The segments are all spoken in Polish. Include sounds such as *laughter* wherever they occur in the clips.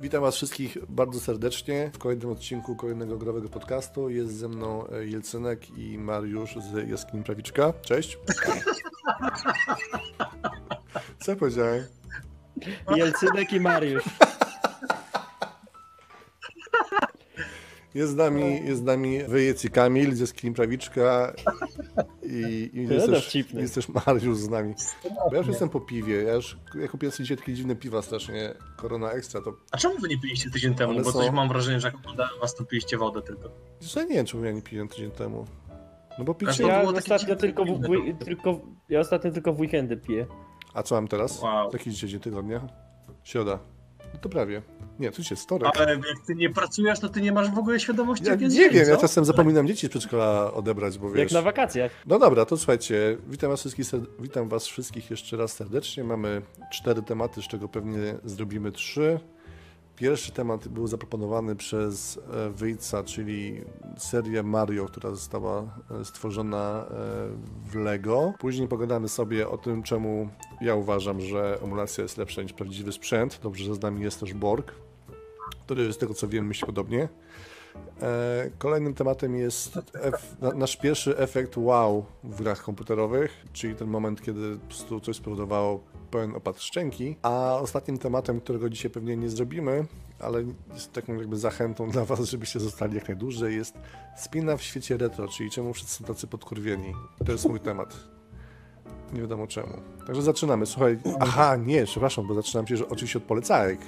Witam Was wszystkich bardzo serdecznie w kolejnym odcinku kolejnego growego podcastu. Jest ze mną e, Jelcynek i Mariusz z Jaskini Prawiczka. Cześć. *laughs* Co powiedziałem? Jelcynek i Mariusz. Jest z nami, jest z nami Wyjec i Kamil z Jaskini Prawiczka i, i jest, też, jest też Mariusz z nami. Bo ja już jestem po piwie. Ja już ja kupiłem sobie dzisiaj takie dziwne piwa strasznie, Korona Extra. To, A czemu wy nie piliście tydzień temu? One Bo są- coś mam wrażenie, że jak oglądałem was, to piliście wodę tylko. że nie wiem, czemu ja nie piłem tydzień temu. No bo picie... Ja ostatnio tylko w, to- tylko, ja ostatnio tylko w weekendy piję. A co mam teraz? Wow. Jaki dzisiaj dzień tygodnia? Środa. No to prawie. Nie, tu jest wtorek. Ale jak ty nie pracujesz, to ty nie masz w ogóle świadomości, Ja jak jest nie dzień, wiem, ja co? czasem zapominam dzieci z przedszkola odebrać, bo Jak wiesz... na wakacjach. No dobra, to słuchajcie, witam was, wszystkich, witam was wszystkich jeszcze raz serdecznie. Mamy cztery tematy, z czego pewnie zrobimy trzy. Pierwszy temat był zaproponowany przez e, Wyjca, czyli serię Mario, która została e, stworzona e, w Lego. Później pogadamy sobie o tym, czemu ja uważam, że emulacja jest lepsza niż prawdziwy sprzęt. Dobrze, że z nami jest też Borg, który z tego co wiem myśli podobnie. E, Kolejnym tematem jest nasz pierwszy efekt wow w grach komputerowych, czyli ten moment, kiedy po prostu coś spowodowało pełen opad szczęki. A ostatnim tematem, którego dzisiaj pewnie nie zrobimy, ale jest taką jakby zachętą dla Was, żebyście zostali jak najdłużej, jest spina w świecie retro, czyli czemu wszyscy są tacy podkurwieni. To jest mój temat. Nie wiadomo czemu. Także zaczynamy. Słuchaj, aha, nie, przepraszam, bo zaczynam się że oczywiście od polecajek.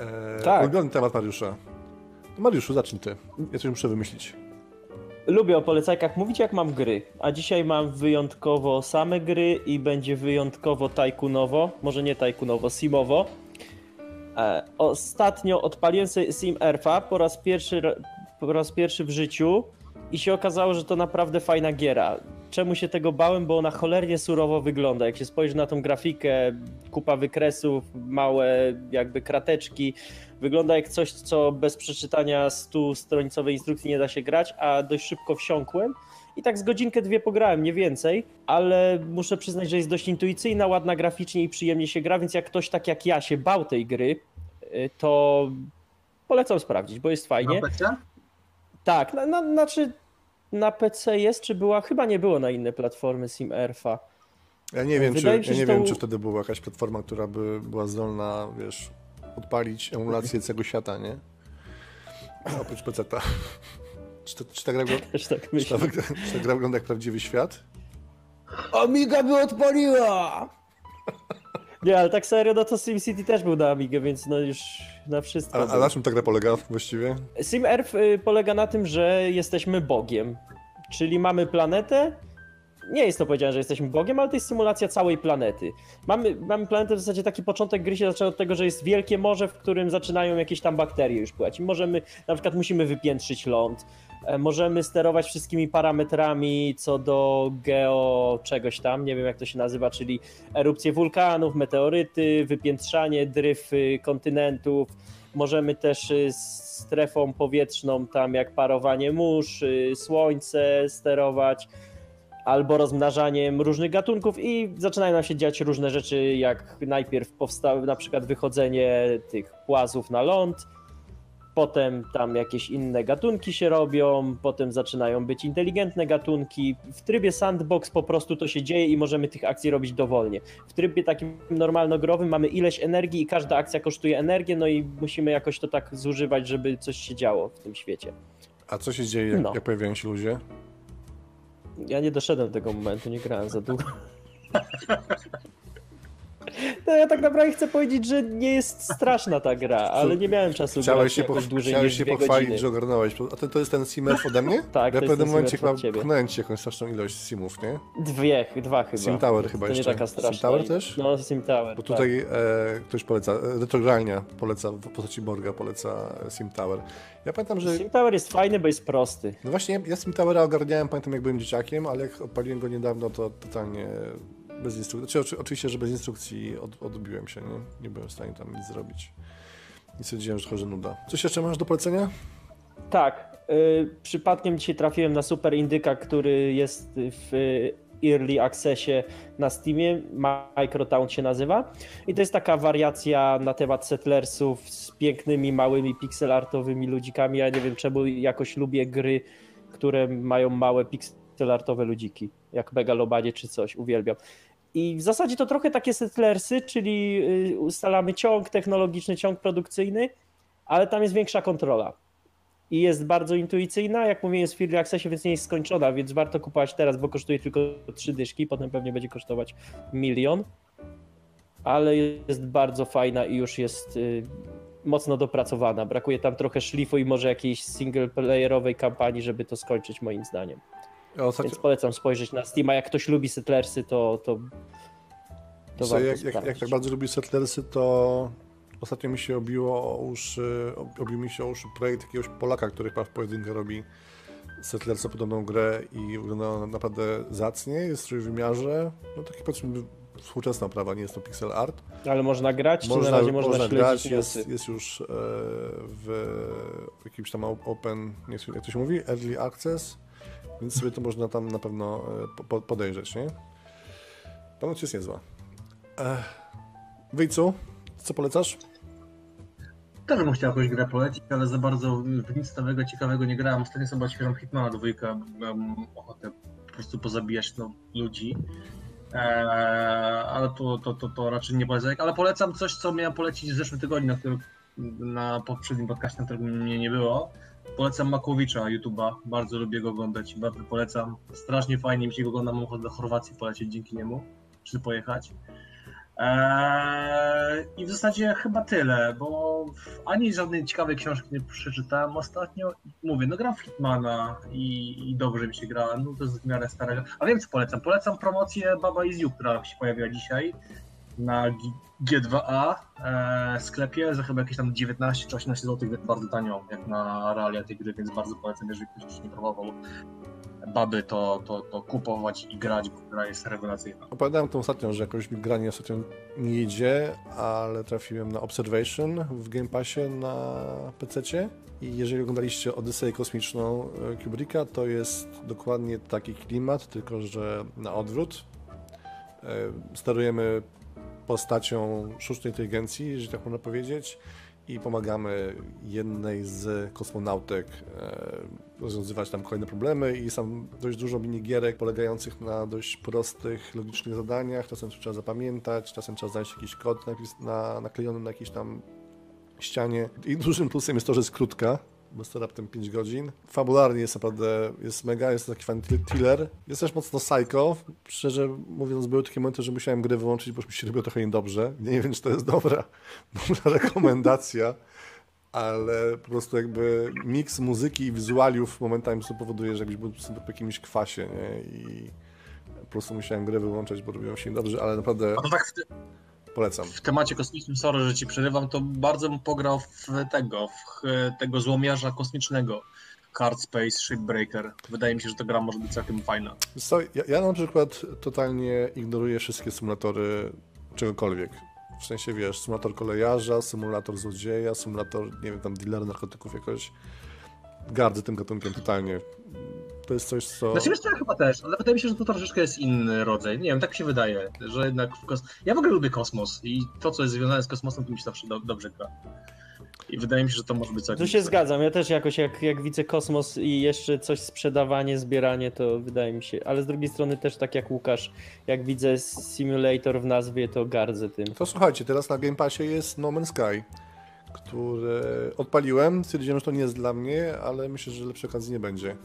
E, Tak. Ulubiony temat Mariusza. To Mariuszu, zacznij ty. Ja coś muszę wymyślić. Lubię o polecajkach mówić jak mam gry, a dzisiaj mam wyjątkowo same gry i będzie wyjątkowo tajkunowo, może nie tajkunowo, simowo. E, ostatnio odpaliłem sobie Sim Eartha po raz pierwszy po raz pierwszy w życiu i się okazało, że to naprawdę fajna giera. Czemu się tego bałem? Bo ona cholernie surowo wygląda. Jak się spojrzy na tą grafikę, kupa wykresów, małe jakby krateczki, wygląda jak coś, co bez przeczytania 100-stronicowej instrukcji nie da się grać, a dość szybko wsiąkłem. I tak z godzinkę, dwie pograłem, nie więcej, ale muszę przyznać, że jest dość intuicyjna, ładna graficznie i przyjemnie się gra, więc jak ktoś tak jak ja się bał tej gry, y, to polecam sprawdzić, bo jest fajnie. Na? Tak, na, na, znaczy na PC jest, czy była? Chyba nie było na inne platformy Sim Eartha. Ja nie wiem, czy, Wydaje ja się, nie wiem to- czy wtedy była jakaś platforma, która by była zdolna, wiesz, odpalić emulację całego świata, nie? Oprócz PC-ta. *laughs* Czy, to, czy, ta gra, wygląda- Też tak czy, ta, czy ta gra wygląda jak prawdziwy świat? Amiga by odpaliła! Nie, ale tak serio, no to SimCity też był na Amigę, więc no już na wszystko. A, a na czym ta gra polega właściwie? Sim Earth y, polega na tym, że jesteśmy Bogiem. Czyli mamy planetę. Nie jest to powiedziane, że jesteśmy Bogiem, ale to jest symulacja całej planety. Mamy, mamy planetę w zasadzie taki początek gry się zaczyna od tego, że jest wielkie morze, w którym zaczynają jakieś tam bakterie już pływać. I możemy, na przykład musimy wypiętrzyć ląd. e, Możemy sterować wszystkimi parametrami co do geo czegoś tam, nie wiem jak to się nazywa, czyli erupcje wulkanów, meteoryty, wypiętrzanie dryfy kontynentów. Możemy też y, strefą powietrzną, tam jak parowanie mórz, y, słońce sterować, albo rozmnażaniem różnych gatunków i zaczynają nam się dziać różne rzeczy, jak najpierw powstały na przykład wychodzenie tych płazów na ląd, potem tam jakieś inne gatunki się robią, potem zaczynają być inteligentne gatunki. W trybie sandbox po prostu to się dzieje i możemy tych akcji robić dowolnie. W trybie takim normalnogrowym mamy ileś energii i każda akcja kosztuje energię, no i musimy jakoś to tak zużywać, żeby coś się działo w tym świecie. A co się dzieje, jak, No. jak pojawiają się ludzie? Ja nie doszedłem do tego momentu, nie grałem za długo. *laughs* No ja tak naprawdę chcę powiedzieć, że nie jest straszna ta gra, ale nie miałem czasu Chciałeś grać się, poch- dłużej chciałeś się pochwalić, godziny. że ogarnąłeś. A to, to jest ten Simmerf ode mnie? *laughs* Tak, ja to w pewnym momencie chyba pchnąłem ci jakąś straszną ilość simów, nie? Dwie, dwa chyba. Sim Tower To chyba nie jeszcze. taka straszna. Sim Tower też? No, Sim Tower. Bo tak. tutaj e, ktoś poleca, e, Retrogralnia poleca, w postaci Borga poleca Sim Tower. Ja pamiętam, że... Sim Tower jest fajny, bo jest prosty. No właśnie, ja Sim Towera ogarniałem, pamiętam jak byłem dzieciakiem, ale jak odpaliłem go niedawno, to totalnie bez instrukcji. Znaczy, oczy- oczywiście, że bez instrukcji od, odbiłem się, nie? Nie byłem w stanie tam nic zrobić. I stwierdziłem, że trochę nuda. Coś jeszcze masz do polecenia? Tak. y, przypadkiem dzisiaj trafiłem na Super Indyka, który jest w Early Accessie na Steamie, Microtown się nazywa. I to jest taka wariacja na temat settlersów z pięknymi, małymi pixelartowymi ludzikami. Ja nie wiem czemu jakoś lubię gry, które mają małe pixelartowe ludziki, jak Megalobanie czy coś, uwielbiam. I w zasadzie to trochę takie settlersy, czyli y, ustalamy ciąg technologiczny, ciąg produkcyjny, ale tam jest większa kontrola. I jest bardzo intuicyjna, jak mówię, jest w Early Accessie, więc nie jest skończona, więc warto kupować teraz, bo kosztuje tylko trzy dyszki, potem pewnie będzie kosztować milion. Ale jest bardzo fajna i już jest y, mocno dopracowana. Brakuje tam trochę szlifu i może jakiejś single-playerowej kampanii, żeby to skończyć moim zdaniem. Ja ostatnio, Więc polecam spojrzeć na Steama. Jak ktoś lubi Settlersy, to, to, to warto jak, jak, jak tak bardzo lubi Settlersy, to ostatnio mi się obiło o uszy, ob- obił mi się o uszy projekt jakiegoś Polaka, który chyba w pojedynkę robi Settlersa podobną grę i wygląda naprawdę zacnie, jest w trójwymiarze, no taki powiedzmy współczesna prawa, nie jest to pixel art. Ale można grać, czy na razie można, śledzić grać, jest, jest już e, w jakimś tam open, nie wiem jak to się mówi, early access, więc sobie to można tam na pewno e, po- po, podejrzeć, nie? Ponoć jest niezła. Ech. Wyjcu, co polecasz? Też bym chciał jakąś grę polecić, ale za bardzo w nic nowego, ciekawego nie grałem. Ostatnio sobie odświeżam Hitmana dwójkę, miałem ochotę po prostu pozabijać no, ludzi. Eee, ale to, to, to, to raczej nie polecam. Ale polecam coś, co miałem polecić w zeszłym tygodniu, na, którym, na poprzednim podcastie, na którym mnie nie było. Polecam Makowicza YouTube'a, bardzo lubię go oglądać, bardzo polecam. Strasznie fajnie mi się go ogląda, mam ochotę do Chorwacji polecieć dzięki niemu, czy pojechać. Eee, I w zasadzie chyba tyle, bo ani żadnej ciekawej książki nie przeczytałem ostatnio. Mówię, no gram w Hitmana i, i dobrze mi się gra, no to jest w miarę stara gra. A wiem co polecam, polecam promocję Baba Is You, która się pojawiła dzisiaj na G- G2A e, sklepie za chyba jakieś tam 19 czy 18 zł, więc bardzo tanio, jak na realia tej gry, więc bardzo polecam, jeżeli ktoś jeszcze nie próbował Baby, to, to, to kupować i grać, bo gra jest rewelacyjna. Opowiadałem to ostatnio, że jakoś mi granie ostatnio nie idzie, ale trafiłem na Observation w Game Passie na PC-cie i jeżeli oglądaliście Odyseję Kosmiczną e, Kubricka, to jest dokładnie taki klimat, tylko że na odwrót. E, Sterujemy postacią sztucznej inteligencji, jeżeli tak można powiedzieć, i pomagamy jednej z kosmonautek e, rozwiązywać tam kolejne problemy i tam dość dużo minigierek polegających na dość prostych, logicznych zadaniach. Czasem trzeba zapamiętać, czasem trzeba znaleźć jakiś kod naklejony na jakiejś tam ścianie. I dużym plusem jest to, że jest krótka, bo jest to raptem 5 godzin. Fabularnie jest naprawdę, jest mega, jest to taki fajny thr- thriller. Jest też mocno psycho. Szczerze mówiąc, były takie momenty, że musiałem grę wyłączyć, bo mi się robiło trochę niedobrze. Nie wiem, czy to jest dobra, *laughs* dobra rekomendacja, ale po prostu jakby miks muzyki i wizualiów momentami po powoduje, że jakbyś był po jakimś kwasie, nie? I po prostu musiałem grę wyłączać, bo robiło się niedobrze, ale naprawdę tak w, te, polecam. w temacie kosmicznym, sorry, że ci przerywam, to bardzo bym pograł w tego, w ch- tego złomiarza kosmicznego. Card Space Shipbreaker. Wydaje mi się, że ta gra może być całkiem fajna. Co, ja, ja na przykład totalnie ignoruję wszystkie symulatory czegokolwiek. W sensie, wiesz, symulator kolejarza, symulator złodzieja, symulator, nie wiem, tam dealera narkotyków jakoś. Gardzę tym gatunkiem totalnie. To jest coś, co... Znaczy wiesz ja chyba też, ale wydaje mi się, że to troszeczkę jest inny rodzaj. Nie wiem, tak mi się wydaje, że jednak w kos... Ja w ogóle lubię kosmos i to, co jest związane z kosmosem, to mi się zawsze do, dobrze gra. I wydaje mi się, że to może być całkiem Tu się coś. zgadzam, ja też jakoś jak, jak widzę kosmos i jeszcze coś sprzedawanie, zbieranie, to wydaje mi się, ale z drugiej strony też tak jak Łukasz, jak widzę simulator w nazwie, to gardzę tym. To słuchajcie, teraz na Game Passie jest No Man's Sky, który odpaliłem. Stwierdziłem, że to nie jest dla mnie, ale myślę, że lepszej okazji nie będzie.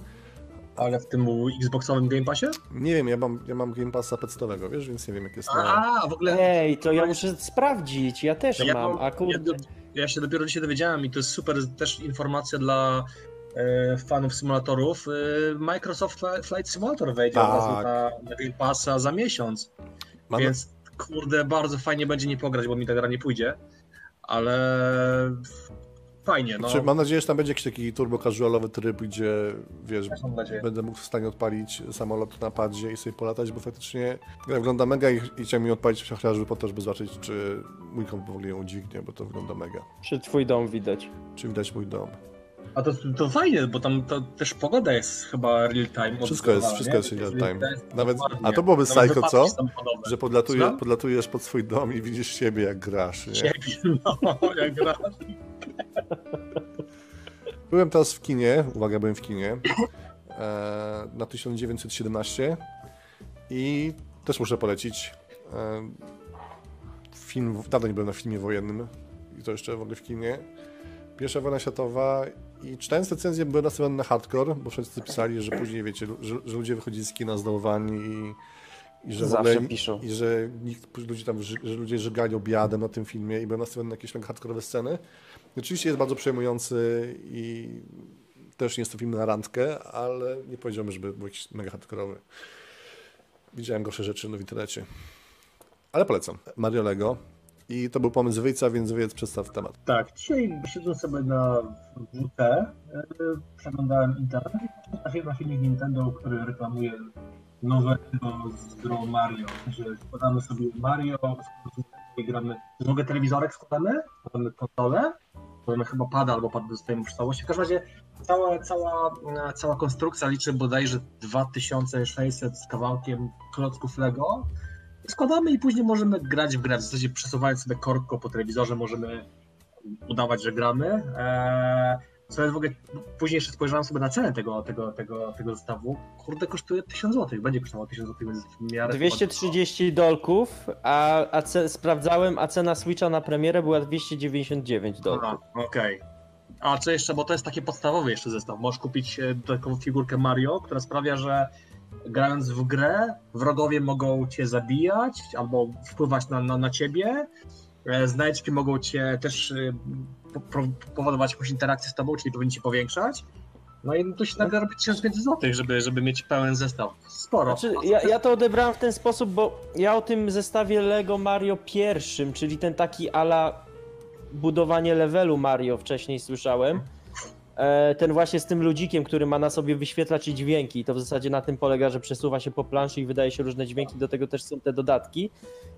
Ale w tym Xboxowym Game Passie? Nie wiem, ja mam, ja mam Game Passa PC-owego, wiesz, więc nie wiem, jak jest na... A, w ogóle... Ej, to ja muszę sprawdzić, ja też Ja, mam, a ja, kurde... do- ja się dopiero dzisiaj dowiedziałem i to jest super też informacja dla e, fanów symulatorów. E, Microsoft Fli- Flight Simulator wejdzie Tak. od razu na, na Game Passa za miesiąc, Mam, więc kurde, bardzo fajnie będzie nie pograć, bo mi ta gra nie pójdzie, ale fajnie, no. Czy mam nadzieję, że tam będzie jakiś taki turbo casualowy tryb, gdzie wiesz, będę mógł w stanie odpalić samolot na padzie i sobie polatać, bo faktycznie gra wygląda mega i, i chciałem mi odpalić chociażby po to, żeby zobaczyć, czy mój komp w ogóle ją udźwignie, bo to wygląda mega. Czy twój dom widać? Czy widać mój dom. A to, to fajnie, bo tam to też pogoda jest chyba real time. Wszystko jest, wszystko nie? jest real time. jest Nawet, a to byłoby Nawet psycho, co? Że podlatuje, podlatujesz pod swój dom i widzisz siebie jak grasz, nie? Ciebie, *laughs* no, jak gra. *laughs* Byłem teraz w kinie, uwaga, byłem w kinie e, na 1917 i też muszę polecić e, film, dawno nie byłem na filmie wojennym i to jeszcze w ogóle w kinie. Pierwsza wojna światowa i czytając recenzję byłem nastawiony na hardcore, bo wszyscy pisali, że później wiecie, że, że ludzie wychodzili z kina zdałowani i, i że Zawsze ogóle, piszą. i że nikt, ludzi tam, że ludzie żygali obiadem na tym filmie i byłem nastawiony na jakieś mega hardkorowe sceny. Oczywiście jest bardzo przejmujący i też nie jest to film na randkę, ale nie powiedziałbym, żeby był jakiś mega hardkorowy. Widziałem gorsze rzeczy no, w internecie. Ale polecam. Mario Lego. I to był pomysł Wyjca, więc Wyjec przedstaw temat. Tak, dzisiaj siedząc sobie na WT, e, przeglądałem internet i trafiłem na filmik Nintendo, który reklamuje nowego z grą Mario. Że składamy sobie Mario, gramy. Ogóle telewizorek składamy, składamy konsolę, chyba pada albo pad dostajemy już w całości. W każdym razie cała, cała, cała konstrukcja liczy bodajże 2600 z kawałkiem klocków Lego. Składamy i później możemy grać w grę. W zasadzie przesuwając sobie korko po telewizorze możemy udawać, że gramy. Eee, co jest w ogóle, później jeszcze spojrzałem sobie na cenę tego, tego, tego, tego zestawu. Kurde, kosztuje 1000 zł. Będzie kosztowało 1000 zł, więc w miarę... 230 dolków, a, a ce, sprawdzałem, a cena Switcha na premierę była 299 dolków. Okej. A co jeszcze, bo to jest taki podstawowy jeszcze zestaw. Możesz kupić e, taką figurkę Mario, która sprawia, że grając w grę, wrogowie mogą cię zabijać albo wpływać na, na, na ciebie. E, Znajdźki mogą cię też e, powodować jakąś interakcję z tobą, czyli powinien ci powiększać. No i tu się nagle robi 1500 zł, żeby, żeby mieć pełen zestaw. Sporo. Znaczy, ja, ja to odebrałem w ten sposób, bo ja o tym zestawie Lego Mario pierwszym, czyli ten taki ala budowanie levelu Mario wcześniej słyszałem. E, Ten właśnie z tym ludzikiem, który ma na sobie wyświetlać dźwięki. I to w zasadzie na tym polega, że przesuwa się po planszy i wydaje się różne dźwięki, do tego też są te dodatki.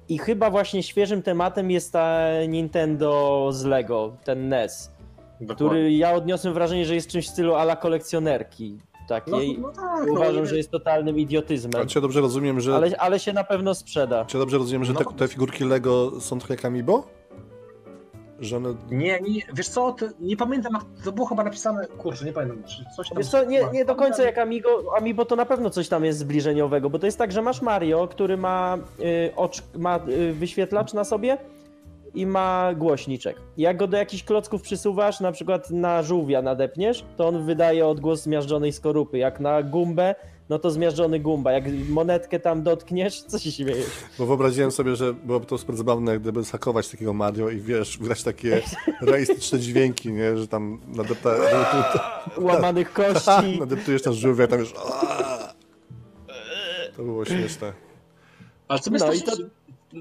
I chyba właśnie świeżym tematem jest ta Nintendo z Lego, ten NES, Dokładnie. który ja odniosłem wrażenie, że jest czymś w stylu ala kolekcjonerki No, takiej. no tak, no, Uważam, i- że jest totalnym idiotyzmem. Ale czy ja dobrze rozumiem, że, Ale, ale się na pewno sprzeda. czy ja dobrze rozumiem, że te, No. te figurki Lego są trochę jak Amiibo? Że one... Nie, nie, wiesz co, to, nie pamiętam, jak to było chyba napisane, kurczę, nie pamiętam, czy coś tam... Wiesz co, nie, nie do końca jak Amigo, Amiibo to na pewno coś tam jest zbliżeniowego, bo to jest tak, że masz Mario, który ma, y, ocz, ma y, wyświetlacz na sobie i ma głośniczek. Jak go do jakichś klocków przysuwasz, na przykład na żółwia nadepniesz, to on wydaje odgłos zmiażdżonej skorupy. Jak na gumbę, no to zmiażdżony gumba. Jak monetkę tam dotkniesz, co się śmiejesz? Bo wyobraziłem sobie, że byłoby to super zabawne, gdyby zhakować takiego Mario i wiesz, wydać takie *laughs* realistyczne dźwięki, nie? Że tam nadepta, *laughs* Łamanych kości. *laughs* nadeptujesz na żółwia tam już... To było śmieszne. Ale co No i strasznie-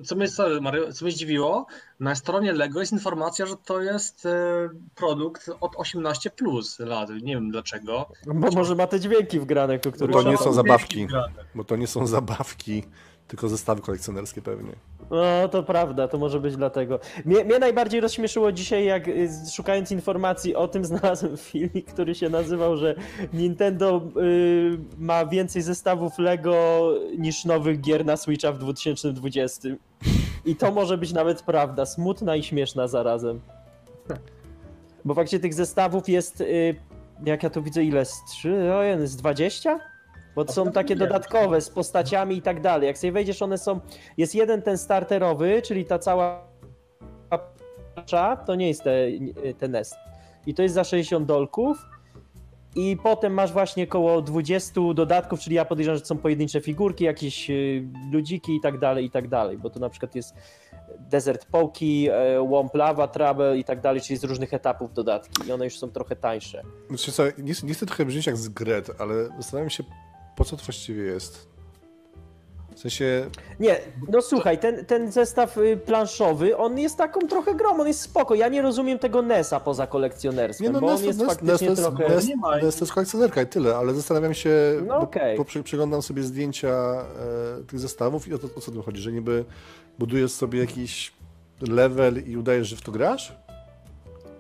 co, mnie, sorry, Mario, co mnie zdziwiło, na stronie Lego jest informacja, że to jest e, produkt od 18 plus lat. Nie wiem dlaczego. Bo może ma te dźwięki wgrane, o których To nie są zabawki. Bo to nie są zabawki, tylko zestawy kolekcjonerskie pewnie. No, to prawda, to może być dlatego. Mnie, mnie najbardziej rozśmieszyło dzisiaj, jak y, szukając informacji o tym, *laughs* znalazłem filmik, który się nazywał, że Nintendo y, ma więcej zestawów Lego niż nowych gier na Switcha w 2020. I to może być nawet prawda, smutna i śmieszna zarazem. Bo faktycznie tych zestawów jest, y, jak ja to widzę, ile? Z 3? O, z 20? Bo to są takie dodatkowe z postaciami i tak dalej. Jak sobie wejdziesz, one są. Jest jeden ten starterowy, czyli ta cała to nie jest te, ten nest. I to jest za 60 dolków. I potem masz właśnie około 20 dodatków, czyli ja podejrzewam, że to są pojedyncze figurki, jakieś y, ludziki i tak dalej, i tak dalej. Bo to na przykład jest Desert Poki, e, Womp Lava Trouble i tak dalej, czyli z różnych etapów dodatki. I one już są trochę tańsze. Znaczy, co, nie, nie chcę trochę brzmieć jak z Gret, ale zastanawiam się, po co to właściwie jest. W sensie, Nie, no słuchaj, ten, ten zestaw y, planszowy, on jest taką trochę grą, on jest spoko. Ja nie rozumiem tego NES-a poza kolekcjonerstwem, nie no, bo on jest Nest, faktycznie trochę... Nie ma- to jest kolekcjonerka i tyle, ale zastanawiam się, No bo, okej. bo przy, przyglądam sobie zdjęcia e, tych zestawów i o, to, o co tu chodzi, że niby budujesz sobie jakiś level i udajesz, że w to grasz?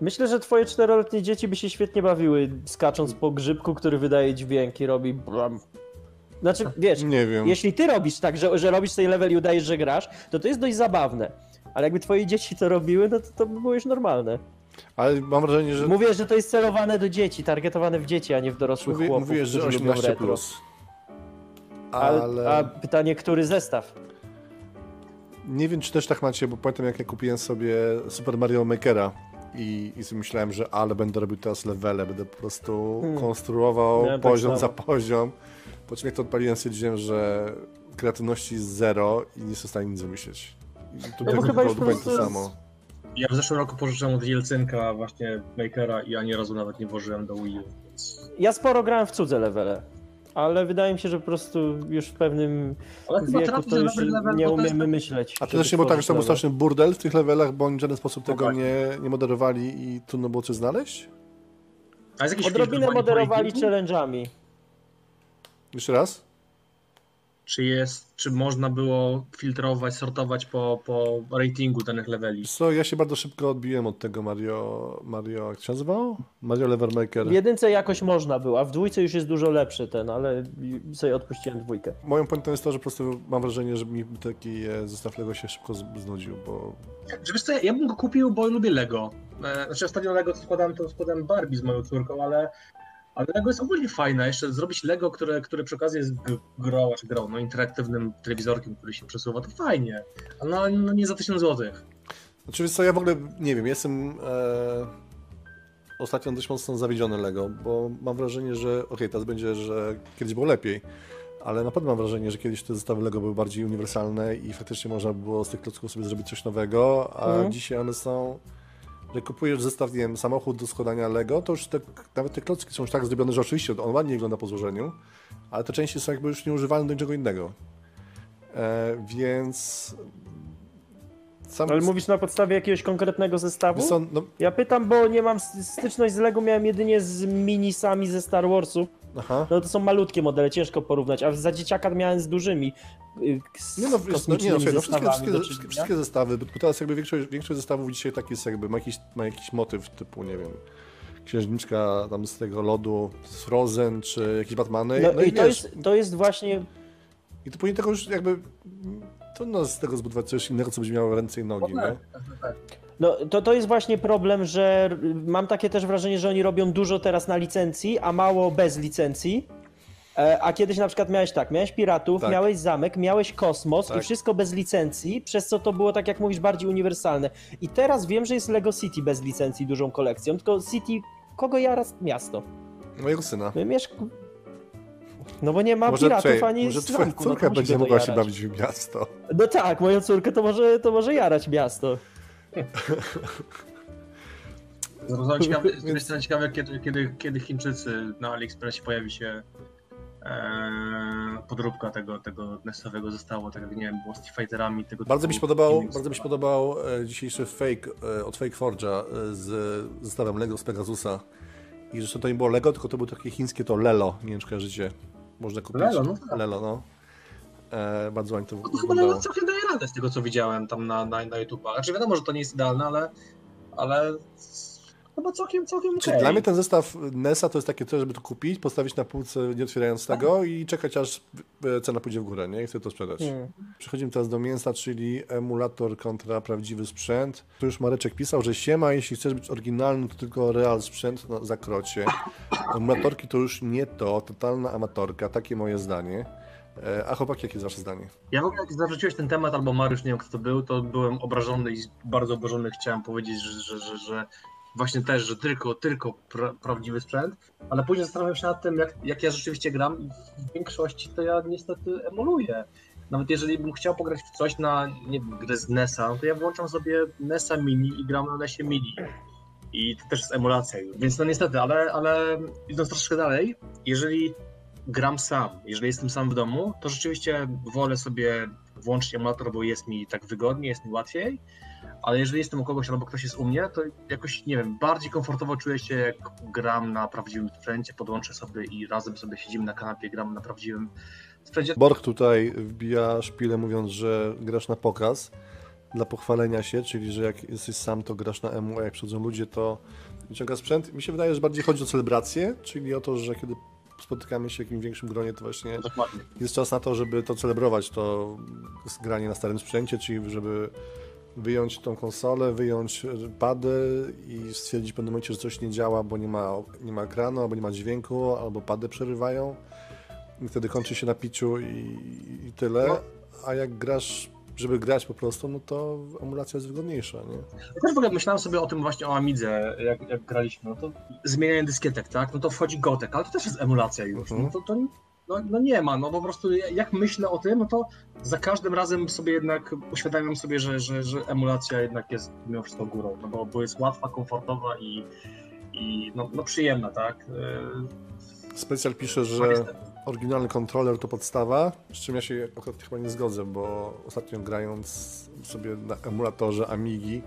Myślę, że twoje czteroletnie dzieci by się świetnie bawiły, skacząc po grzybku, który wydaje dźwięk i robi blam. Znaczy, wiesz, Nie wiem. jeśli ty robisz tak, że, że robisz sobie level i udajesz, że grasz, to to jest dość zabawne. Ale jakby twoje dzieci to robiły, no to to by było już normalne. Ale mam wrażenie, że Mówię, że to jest celowane do dzieci, targetowane w dzieci, a nie w dorosłych mówi, chłopów, mówiłeś, że którzy lubią 18 retro. plus. A, Ale a pytanie, który zestaw? nie wiem, czy też tak macie, bo pamiętam jak ja kupiłem sobie Super Mario Makera i, i sobie myślałem, że ale będę robił teraz levele, będę po prostu Hmm. konstruował Miałem tak poziom samo. za poziom. Po czym jak to odpaliłem, stwierdziłem, że kreatywności jest zero i nie jestem w stanie nic wymyślić. I to No chyba prostu to jest- samo. Ja w zeszłym roku pożyczyłem od Jelcynka właśnie Makera i ani razu nawet nie włożyłem do Wii U. Więc... Ja sporo grałem w cudze levele, ale wydaje mi się, że po prostu już w pewnym Ale wieku to już level, nie to jest umiemy myśleć. A to też nie było tak, że to był straszny burdel w tych levelach, bo oni w żaden sposób tego tak. nie, nie moderowali i trudno było coś znaleźć? Jest Odrobinę moderowali challenge'ami. Jeszcze raz? Czy jest, czy można było filtrować, sortować po, po ratingu danych leveli? Co, ja się bardzo szybko odbiłem od tego Mario, Mario, jak to się nazywało? Mario Levermaker. W jedynce jakoś można było, a w dwójce już jest dużo lepszy ten, ale sobie odpuściłem dwójkę. Moją pointą jest to, że po prostu mam wrażenie, że mi taki e, zestaw Lego się szybko znudził, bo wiesz co, ja, ja bym go kupił, bo lubię Lego. E, Znaczy ostatnio Lego to składałem, to składałem Barbie z moją córką, ale, ale Lego jest ogólnie fajne. Jeszcze zrobić Lego, które, które przy okazji jest grą, czy grą, no interaktywnym telewizorkiem, który się przesuwa, to fajnie. Ale no, no nie za 1000 złotych. Znaczy, co, ja w ogóle nie wiem, jestem e, ostatnio dość mocno zawiedziony Lego, bo mam wrażenie, że okej, teraz będzie, że kiedyś było lepiej, ale naprawdę mam wrażenie, że kiedyś te zestawy Lego były bardziej uniwersalne i faktycznie można było z tych klocków sobie zrobić coś nowego, a Mhm. dzisiaj one są, że kupujesz zestaw, nie wiem, samochód do składania Lego, to już te, nawet te klocki są już tak zrobione, że oczywiście on ładnie wygląda po złożeniu, ale te części są jakby już nieużywalne do niczego innego. E, więc... Sam, Ale mówisz na podstawie jakiegoś konkretnego zestawu? No, Ja pytam, bo nie mam styczność z Lego, miałem jedynie z minisami ze Star Warsu. Aha. No to są malutkie modele, ciężko porównać, a za dzieciaka miałem z dużymi y, z Nie no, no, nie, no, no wszystkie, wszystkie, wszystkie, czynienia. wszystkie zestawy, bo teraz jakby większość, większość zestawów dzisiaj tak jest jakby, ma jakiś, ma jakiś motyw typu, nie wiem, księżniczka tam z tego lodu, z Frozen, czy jakieś Batmany. No, i to wiesz, jest, to jest właśnie I to później tego już jakby, trudno z tego zbudować coś innego, co będzie miało ręce i nogi, nie? tak. No to, to jest właśnie problem, że mam takie też wrażenie, że oni robią dużo teraz na licencji, a mało bez licencji. E, A kiedyś na przykład miałeś tak, miałeś piratów, Tak. miałeś zamek, miałeś kosmos Tak. i wszystko bez licencji, przez co to było tak jak mówisz bardziej uniwersalne. I teraz wiem, że jest Lego City bez licencji dużą kolekcją, tylko City kogo jara miasto? Mojego syna. No, Mieszk... no bo nie ma Może, piratów ani może twoja zamku, no córka musi będzie mogła się bawić w miasto. No tak, moją córkę to może, to może jarać miasto. Jestem ciekawy, jestem *laughs* ciekawy kiedy, kiedy, kiedy Chińczycy na AliExpressie pojawi się e, podróbka tego, tego nestowego zestawu, tak jak nie wiem, było z Fighterami. Tego Bardzo mi się podobał, bardzo mi się podobał e, dzisiejszy fake e, od Fake Forge'a e, z zestawem Lego z Pegasusa. I że to nie było Lego, tylko to było takie chińskie to Lelo, nie wiem czy kojarzycie. Można kupić. Lelo, no tak. Lelo, no. E, bardzo ładnie to No to chyba wyglądało. nawet całkiem daje radę z tego, co widziałem tam na, na, na YouTube'a. Znaczy wiadomo, że to nie jest idealne, ale, ale chyba całkiem, całkiem Czy okej. Dla mnie ten zestaw NESa to jest takie coś, żeby to kupić, postawić na półce nie otwierając tego i czekać aż e, cena pójdzie w górę, nie? I wtedy to sprzedać. Hmm. Przechodzimy teraz do mięsa, czyli emulator kontra prawdziwy sprzęt. Tu już Mareczek pisał, że siema, jeśli chcesz być oryginalny, to tylko real sprzęt na zakrocie. Emulatorki to już nie to, totalna amatorka, takie moje zdanie. E, A chłopaki, jakie jest wasze zdanie? Ja w ogóle jak zarzuciłeś ten temat, albo Mariusz, nie wiem kto to był, to byłem obrażony i bardzo obrażony chciałem powiedzieć, że, że, że, że właśnie też, że tylko, tylko pra, prawdziwy sprzęt, ale później zastanawiam się nad tym, jak, jak ja rzeczywiście gram i w większości to ja niestety emuluję. Nawet jeżeli bym chciał pograć w coś na, nie wiem, grę z NES-a, no to ja włączam sobie NES-a Mini i gram na NES-ie Mini. I to też jest emulacja już. Więc no niestety, ale, ale idąc troszkę dalej, jeżeli gram sam, jeżeli jestem sam w domu, to rzeczywiście wolę sobie włączyć emulator, bo jest mi tak wygodniej, jest mi łatwiej, ale jeżeli jestem u kogoś albo ktoś jest u mnie, to jakoś, nie wiem, bardziej komfortowo czuję się, jak gram na prawdziwym sprzęcie, podłączę sobie i razem sobie siedzimy na kanapie, gramy na prawdziwym sprzęcie. Borg tutaj wbija szpilę mówiąc, że grasz na pokaz. dla pochwalenia się, czyli że jak jesteś sam, to grasz na emu, a jak przychodzą ludzie, to wyciąga sprzęt. Mi się wydaje, że bardziej chodzi o celebrację, czyli o to, że kiedy spotykamy się w jakimś większym gronie, to właśnie Dokładnie. jest czas na to, żeby to celebrować, to granie na starym sprzęcie, czyli żeby wyjąć tą konsolę, wyjąć pady i stwierdzić w pewnym momencie, że coś nie działa, bo nie ma, nie ma ekranu, albo nie ma dźwięku, albo pady przerywają. I wtedy kończy się na piciu i, i tyle. No. A jak grasz, żeby grać po prostu, no to emulacja jest wygodniejsza, nie? Ja też w ogóle myślałem sobie o tym właśnie o Amidze, jak, jak graliśmy, no to zmienianie dyskietek, tak? No to wchodzi Gotek, ale to też jest emulacja już. Mhm. No to, to no, no nie ma, no po prostu jak myślę o tym, no to za każdym razem sobie jednak uświadamiam sobie, że, że, że emulacja jednak jest mimo wszystko górą, no bo, bo jest łatwa, komfortowa i, i no, no przyjemna, tak? Yy, Specjal pisze, no że niestety. Oryginalny kontroler to podstawa, z czym ja się akurat chyba nie zgodzę, bo ostatnio grając sobie na emulatorze Amigi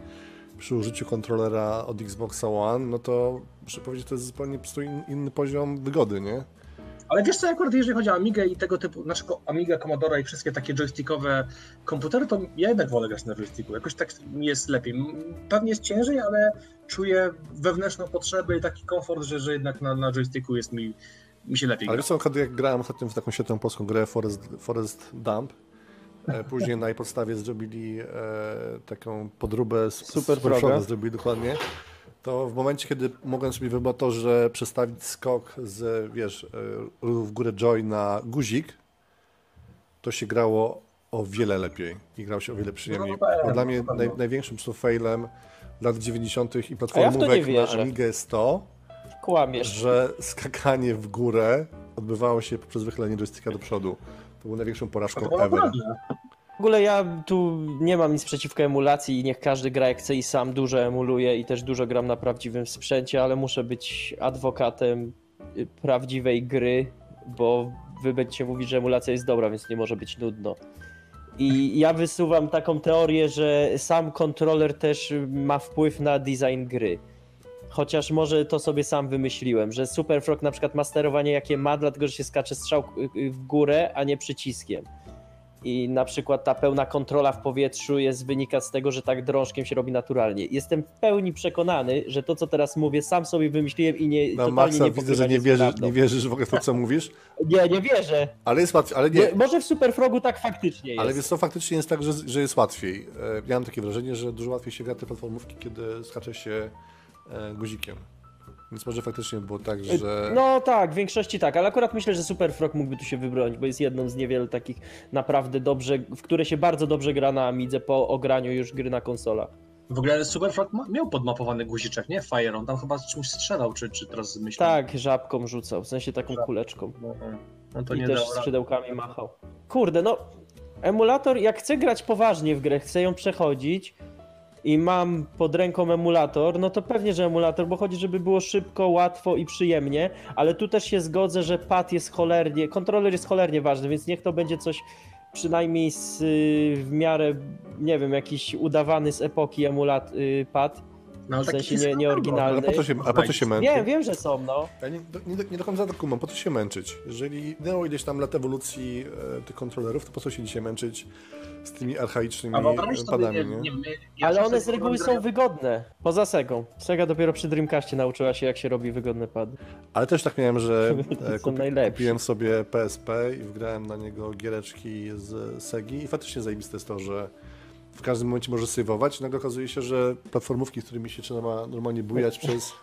przy użyciu kontrolera od Xboxa One, no to muszę powiedzieć, to jest zupełnie inny poziom wygody, nie? Ale wiesz co, akurat jeżeli chodzi o Amigę i tego typu, znaczy Amigę, Commodore i wszystkie takie joystickowe komputery, to ja jednak wolę grać na joysticku. Jakoś tak mi jest lepiej. Pewnie jest ciężej, ale czuję wewnętrzną potrzebę i taki komfort, że, że jednak na, na joysticku jest mi, mi się lepiej Ale gra. wiesz co, na przykład jak grałem ostatnio w taką świetną polską grę Forest, Forest Dump, e, później na jej podstawie zrobili e, taką podróbę z Super Froga. zrobili dokładnie, to w momencie, kiedy mogłem sobie w emulatorze przestawić skok z, wiesz, e, w górę joy na guzik, to się grało o wiele lepiej i grało się o wiele przyjemniej. No, tak, A dla na mnie naj, największym failem lat 90. i to platformówek na wierzę. Amigę jest to, Kłamiesz. że skakanie w górę odbywało się poprzez wychylenie joysticka do przodu. To było największą porażką ever. W ogóle ja tu nie mam nic przeciwko emulacji i niech każdy gra jak chce i sam dużo emuluję i też dużo gram na prawdziwym sprzęcie, ale muszę być adwokatem y, prawdziwej gry, bo wy będziecie mówić, że emulacja jest dobra, więc nie może być nudno. I ja wysuwam taką teorię, że sam kontroler też ma wpływ na design gry. Chociaż może to sobie sam wymyśliłem, że Super Frog na przykład ma sterowanie jakie ma, dlatego że się skacze strzał y, w górę, a nie przyciskiem. I na przykład ta pełna kontrola w powietrzu jest wynika z tego, że tak drążkiem się robi naturalnie. Jestem w pełni przekonany, że to, co teraz mówię, sam sobie wymyśliłem i nie totalnie maksa nie widzę, że nie wierzysz, nie wierzysz w ogóle w to, co mówisz, *laughs* Nie, nie wierzę. ale jest łatwiej, ale nie. Może w Superfrogu tak faktycznie jest. Ale wiesz co, faktycznie jest tak, że, że jest łatwiej. E, Ja mam takie wrażenie, że dużo łatwiej się gra te platformówki, kiedy skacze się e, guzikiem. Więc może faktycznie było tak, że... No tak, w większości tak, ale akurat myślę, że Super Frog mógłby tu się wybronić, bo jest jedną z niewielu takich naprawdę dobrze, w które się bardzo dobrze gra na Amidze po ograniu już gry na konsolach. W ogóle Superfrog ma, miał podmapowany guziczek, nie? Fire, on tam chyba z czymś strzelał, czy, czy teraz myślę? Tak, żabką rzucał, w sensie taką kuleczką. No, no to I nie też rady. skrzydełkami machał. Kurde, no emulator, jak chcę grać poważnie w grę, chcę ją przechodzić i mam pod ręką emulator, no to pewnie, że emulator, bo chodzi, żeby było szybko, łatwo i przyjemnie, ale tu też się zgodzę, że pad jest cholernie, kontroler jest cholernie ważny, więc niech to będzie coś przynajmniej z, y, w miarę, nie wiem, jakiś udawany z epoki emulat y, pad. No, w sensie nie- nie standard. oryginalny. Ale po co się, a po co się męczyć? Nie, wiem, że są, no. Ja nie, nie, do- nie do końca tak kumam, po co się męczyć? Jeżeli minęło ileś tam lat ewolucji e, tych kontrolerów, to po co się dzisiaj męczyć z tymi archaicznymi A padami, nie, nie? nie, Ale one z reguły są wygodne. Poza Segą. Sega dopiero przy Dreamcastie nauczyła się, jak się robi wygodne pady. Ale też tak miałem, że *laughs* e, kupi, kupiłem sobie PSP i wgrałem na niego giereczki z Segi i faktycznie zajebiste jest to, że w każdym momencie możesz saveować. Nagle okazuje się, że platformówki, którymi się trzeba normalnie bujać przez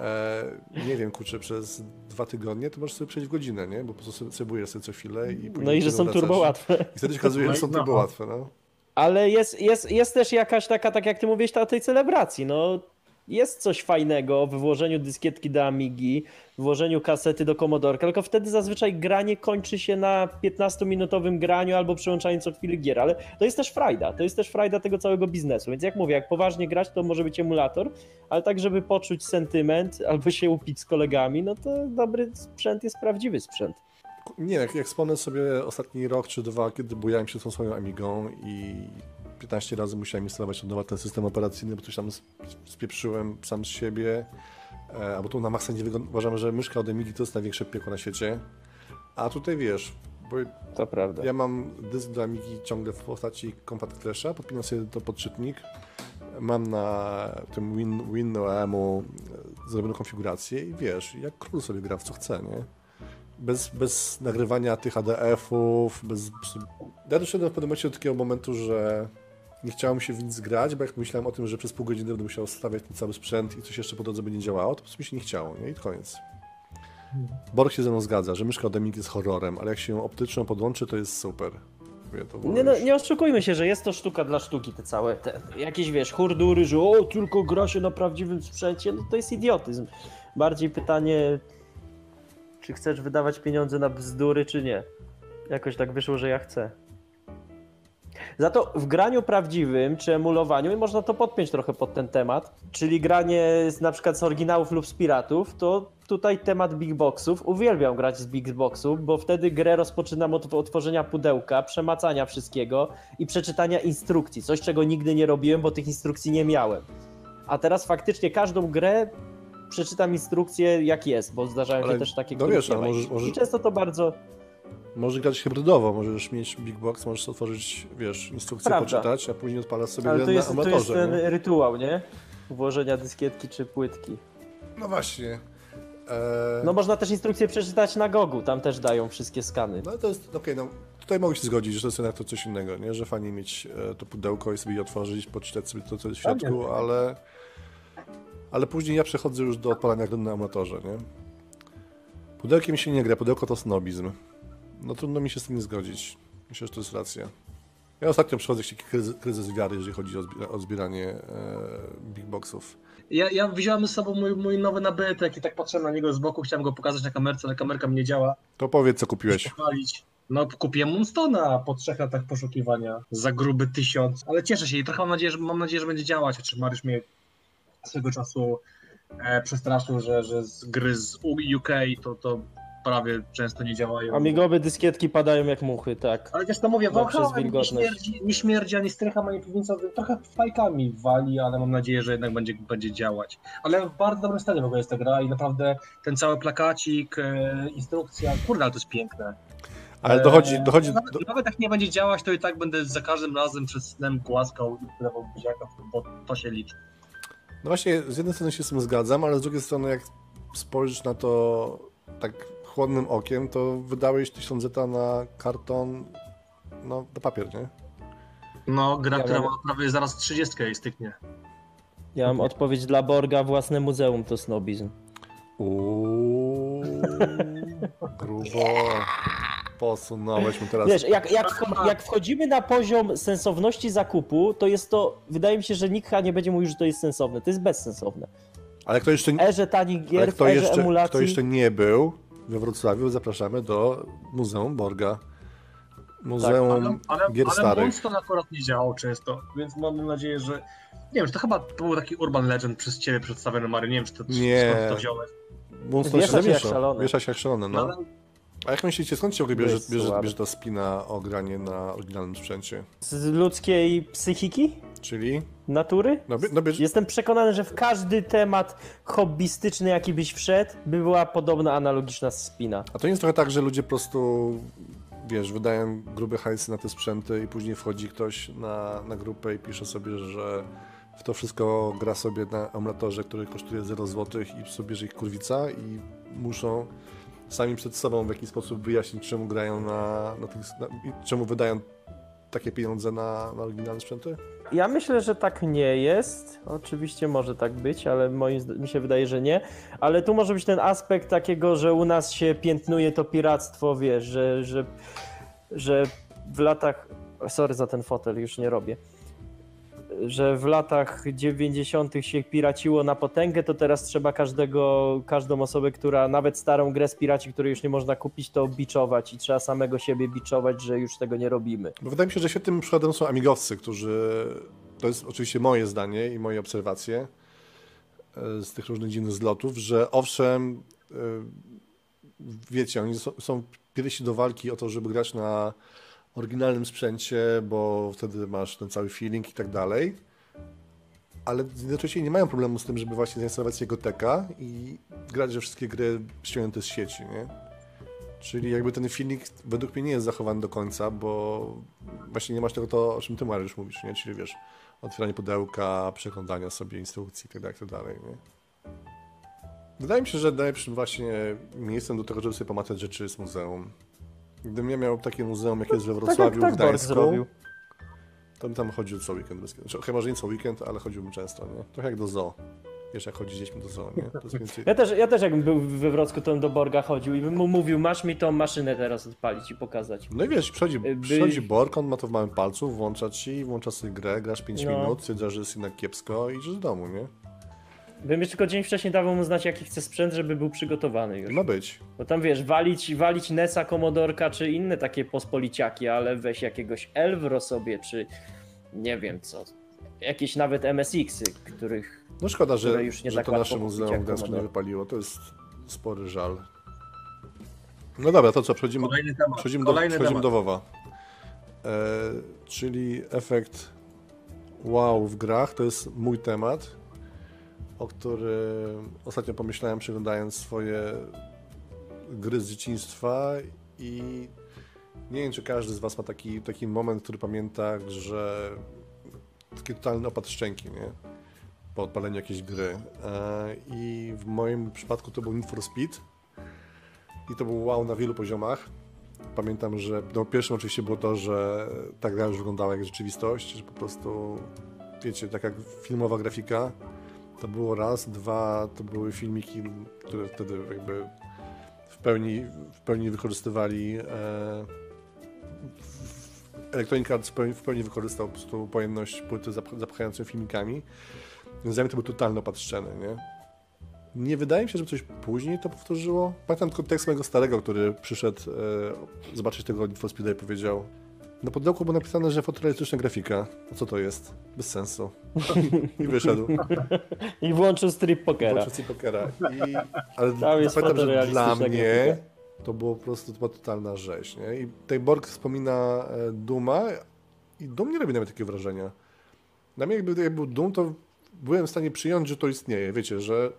e, nie wiem, kurczę, przez dwa tygodnie, to możesz sobie przejść w godzinę, nie? Bo po prostu sabujesz sobie co chwilę i No i że są tego turbo wracasz. łatwe. I wtedy się okazuje, że są No, turbo no. łatwe, no. Ale jest, jest, jest też jakaś taka, tak jak ty mówisz, ta, tej celebracji. No, jest coś fajnego w włożeniu dyskietki do Amigi, w włożeniu kasety do Commodore, tylko wtedy zazwyczaj granie kończy się na 15-minutowym graniu albo przyłączaniu co chwili gier, ale to jest też frajda, to jest też frajda tego całego biznesu, więc jak mówię, jak poważnie grać, to może być emulator, ale tak, żeby poczuć sentyment albo się upić z kolegami, no to dobry sprzęt jest prawdziwy sprzęt. Nie, jak, jak wspomnę sobie ostatni rok czy dwa, kiedy bujałem się tą swoją Amigą i 15 razy musiałem instalować od nowa ten system operacyjny, bo coś tam sp- spieprzyłem sam z siebie, e, albo tu na maksa nie wygląda, uważam, że myszka od Amigi to jest największe piekło na świecie, a tutaj wiesz, Bo To prawda. ja mam dysk do Amigi ciągle w postaci Compact Flasha, podpinam sobie to podczytnik. Mam na tym Win, WinOM-u zrobioną konfigurację i wiesz, jak król sobie gra w co chce, nie? Bez, bez nagrywania tych ADF-ów, bez... Ja doszedłem w pewnym momencie do takiego momentu, że nie chciało mi się w nic grać, bo jak myślałem o tym, że przez pół godziny będę musiał stawiać ten cały sprzęt i coś jeszcze po drodze by nie działało, to po prostu mi się nie chciało, nie? I koniec. Borg się ze mną zgadza, że myszka od Amigi jest horrorem, ale jak się ją optyczną podłączy, to jest super. Mówię, to Nie, no, nie oszukujmy się, że jest to sztuka dla sztuki, te całe te jakieś wiesz, hurdury, że o, tylko gra się na prawdziwym sprzęcie, no to jest idiotyzm. Bardziej pytanie, czy chcesz wydawać pieniądze na bzdury, czy nie. Jakoś tak wyszło, że ja chcę. Za to w graniu prawdziwym, czy emulowaniu, i można to podpiąć trochę pod ten temat, czyli granie z, na przykład z oryginałów lub z piratów, to tutaj temat big boxów. Uwielbiam grać z big boxów, bo wtedy grę rozpoczynam od otworzenia pudełka, przemacania wszystkiego i przeczytania instrukcji. Coś, czego nigdy nie robiłem, bo tych instrukcji nie miałem. A teraz faktycznie każdą grę przeczytam instrukcję jak jest, bo zdarzają Ale się też takie, no których wiesz, nie możesz- możesz- I często to bardzo... Możesz grać hybrydowo, możesz mieć big box, możesz otworzyć, wiesz, instrukcję Prawda. poczytać, a później odpalasz sobie Ale to jest, na to jest amatorze. ten nie? rytuał, nie? Włożenia dyskietki czy płytki. No właśnie. Eee, No można też instrukcję przeczytać na Gogu, tam też dają wszystkie skany. No to jest, okej, no tutaj mogę się zgodzić, że to jest jednak to coś innego, nie? Że fajnie mieć e, to pudełko i sobie je otworzyć, poczytać sobie to, co jest w Tak, środku, ale... Ale później ja przechodzę już do odpalania gry na amatorze, nie? Pudełkiem się nie gra, pudełko to snobizm. No trudno mi się z tym nie zgodzić. Myślę, że to jest racja. Ja ostatnio przechodzę jakiś kryzys, kryzys wiary, jeżeli chodzi o, o zbieranie e, big boxów. Ja, ja wziąłem ze sobą mój, mój nowy nabytek i tak patrzę na niego z boku, chciałem go pokazać na kamerce, ale kamerka mi nie działa. To powiedz, co kupiłeś. No kupiłem Moonstona po trzech latach poszukiwania za gruby tysiąc, ale cieszę się i trochę mam nadzieję, że, mam nadzieję, że będzie działać, chociaż Mariusz mnie swego czasu e, przestraszył, że, że z gry z UK to, to prawie często nie działają. Amigowe dyskietki padają jak muchy, tak. Ale też to mówię, przez Wałchamem nie wilgotność. śmierdzi, nie śmierdzi ani strycham, ani piwnica, trochę fajkami wali, ale mam nadzieję, że jednak będzie, będzie działać. Ale w bardzo dobrym stanie w ogóle jest ta gra i naprawdę ten cały plakacik, e, instrukcja, kurde, ale to jest piękne. Ale dochodzi, E, dochodzi, Nawet, do, nawet jak nie będzie działać, to i tak będę za każdym razem przed snem głaskał i dawał buziaka, bo to się liczy. No właśnie, z jednej strony się z tym zgadzam, ale z drugiej strony, jak spojrzysz na to tak chłodnym okiem, to wydałeś 1000 zeta na karton, no, na papier, nie? No, gra, Ja która mam- ma prawie zaraz 30 i styknie. Ja mam odpowiedź dla Borga, własne muzeum to snobizm. Uuu, *laughs* grubo. Posunąłeś mu teraz. Wiesz, jak, jak, jak wchodzimy na poziom sensowności zakupu, to jest to, wydaje mi się, że nikt nie będzie mówił, że to jest sensowne. To jest bezsensowne. Ale kto jeszcze, W erze tanich ale gier, w kto erze jeszcze, emulacji... kto jeszcze nie był we Wrocławiu, zapraszamy do Muzeum Borga. Muzeum ale, ale, Gier ale Starych. Akurat nie działał często, więc mam nadzieję, że. Nie wiem, czy to chyba to był taki urban legend przez ciebie przedstawiony, Mary. Nie wiem, czy to, Nie. skąd to wziąłeś. Moonstone się Wiesza się. Wiesza się jak szalony, No, no. A jak myślicie, skąd się w ogóle bierze, Jest bierze, bierze ta spina o granie na oryginalnym sprzęcie? Z ludzkiej psychiki? Czyli? Natury? No, bie- no bierze, Jestem przekonany, że w każdy temat hobbystyczny, jaki byś wszedł, by była podobna analogiczna spina. A to nie jest trochę tak, że ludzie po prostu, wiesz, wydają grube hajsy na te sprzęty i później wchodzi ktoś na, na grupę i pisze sobie, że w to wszystko gra sobie na emulatorze, który kosztuje 0 zł i sobie bierze ich kurwica i muszą sami przed sobą w jakiś sposób wyjaśnić, czemu grają na, na tych, na, czemu wydają takie pieniądze na, na oryginalne sprzęty? Ja myślę, że tak nie jest. Oczywiście może tak być, ale moim, mi się wydaje, że nie. Ale tu może być ten aspekt takiego, że u nas się piętnuje to piractwo, wiesz, że, że, że w latach. Sorry za ten fotel, już nie robię. Że w latach 90. się piraciło na potęgę, to teraz trzeba każdego, każdą osobę, która nawet starą grę z piraci, której już nie można kupić, to biczować i trzeba samego siebie biczować, że już tego nie robimy. Bo wydaje mi się, że świetnym przykładem są amigowcy, którzy, to jest oczywiście moje zdanie i moje obserwacje e, z tych różnych dziwnych zlotów, że owszem, e, wiecie, oni są, są do walki o to, żeby grać na oryginalnym sprzęcie, bo wtedy masz ten cały feeling i tak dalej, ale jednocześnie nie mają problemu z tym, żeby właśnie zainstalować jego teka i grać we wszystkie gry ściągnięte z sieci, nie? Czyli jakby ten filmik według mnie nie jest zachowany do końca, bo właśnie nie masz tego, to, o czym ty Mariusz mówisz, nie? Czyli wiesz, otwieranie pudełka, przeglądania sobie instrukcji itd., itd., nie? Wydaje mi się, że najlepszym właśnie miejscem do tego, żeby sobie pomatać rzeczy jest muzeum. Gdybym ja miał takie muzeum, jak jest we Tak Wrocławiu, tak w Borg Gdańsku, to bym tam chodził co weekend. Bez... Znaczy, chyba, że nie co weekend, ale chodziłbym często, nie? Trochę jak do zoo. Wiesz, jak chodzi z dziećmi do zoo, nie? Więcej... Ja też, ja też jakbym był we Wrocku, to bym do Borga chodził i bym mu mówił, masz mi tą maszynę teraz odpalić i pokazać. No i wiesz, przychodzi, By- przychodzi Bork, on ma to w małym palcu, włącza ci, włącza sobie grę, grasz 5 No. minut, stwierdzasz, że jest jednak kiepsko i idziesz do domu, nie? Bym jeszcze tylko dzień wcześniej dawał mu znać, jaki chce sprzęt, żeby był przygotowany już. Ma być. Bo tam wiesz, walić, walić Nesa, Komodorka czy inne takie pospoliciaki, ale weź jakiegoś Elvro sobie, czy nie wiem co. Jakieś nawet MSX-y, których No szkoda, że, już nie że tak to nasze muzeum Gdańsku nie wypaliło. To jest spory żal. No dobra, to co, przechodzimy, Kolejny temat. przechodzimy, do, Kolejny przechodzimy temat. do WoWa. E, czyli efekt wow w grach, to jest mój temat, o którym ostatnio pomyślałem przeglądając swoje gry z dzieciństwa i nie wiem, czy każdy z Was ma taki, taki moment, który pamięta, że taki totalny opad szczęki, nie? Po odpaleniu jakiejś gry. E, I w moim przypadku to był Need for Speed. I to był wow na wielu poziomach. Pamiętam, że no, pierwszym oczywiście było to, że ta gra już wyglądała jak rzeczywistość, że po prostu, wiecie, tak jak filmowa grafika, to było raz, dwa, to były filmiki, które wtedy jakby w pełni, w pełni wykorzystywali e, Electronic Arts w pełni, w pełni wykorzystał po prostu pojemność płyty zapch- zapchającą filmikami. Więc dla mnie to był totalny opad nie? Nie wydaje mi się, żeby coś później to powtórzyło. Pamiętam tylko tekst mojego starego, który przyszedł e, zobaczyć tego Need for i powiedział na pudełku było napisane, że fotorealistyczna grafika. A co to jest? Bez sensu. I wyszedł. *laughs* i włączył strip pokera. Włączył sobie pokera. I, ale Tam jest pamiętam, że dla mnie grafika. to było po prostu to była totalna rzeź. Nie? I tutaj Borg wspomina e, Duma i Doom nie robi nawet takiego wrażenia. Dla mnie jakby, jakby był Doom, to byłem w stanie przyjąć, że to istnieje. Wiecie, że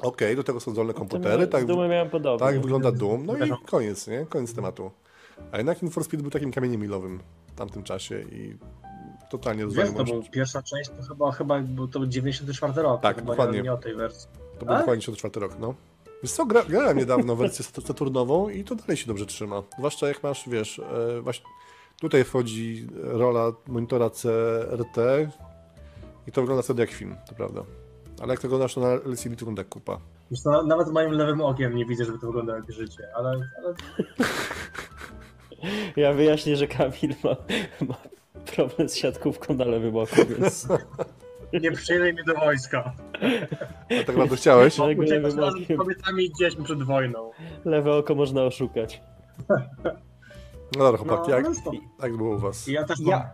okej, do tego są zdolne komputery, tak, miałem podobnie. tak wygląda Doom, no i koniec, nie? Koniec tematu. A jednak Need for Speed był takim kamieniem milowym w tamtym czasie i totalnie Wiesz, to był pierwsza część, to chyba, chyba był to był 94 rok. Tak, chyba dokładnie. Nie, o tej wersji. To był A? dokładnie 94 rok, no. Wiesz co, gra, grałem niedawno wersję sat- Saturnową i to dalej się dobrze trzyma. Zwłaszcza jak masz, wiesz, e, właśnie tutaj wchodzi rola monitora CRT i to wygląda wtedy jak film, to prawda. Ale jak to oglądasz to na LCD, to wygląda kupa. Już to, nawet moim lewym okiem nie widzę, żeby to wyglądało jak życie, ale, ale *laughs* Ja wyjaśnię, że Kamil ma, ma problem z siatkówką na lewym oku, więc nie przyjmij mnie do wojska. A tak naprawdę chciałeś? Uciekać razem z kobietami i dziećmi przed wojną. lewe oko można oszukać. No dobra, chłopaki, jak, ale stop. jak było u was? Ja też Ja,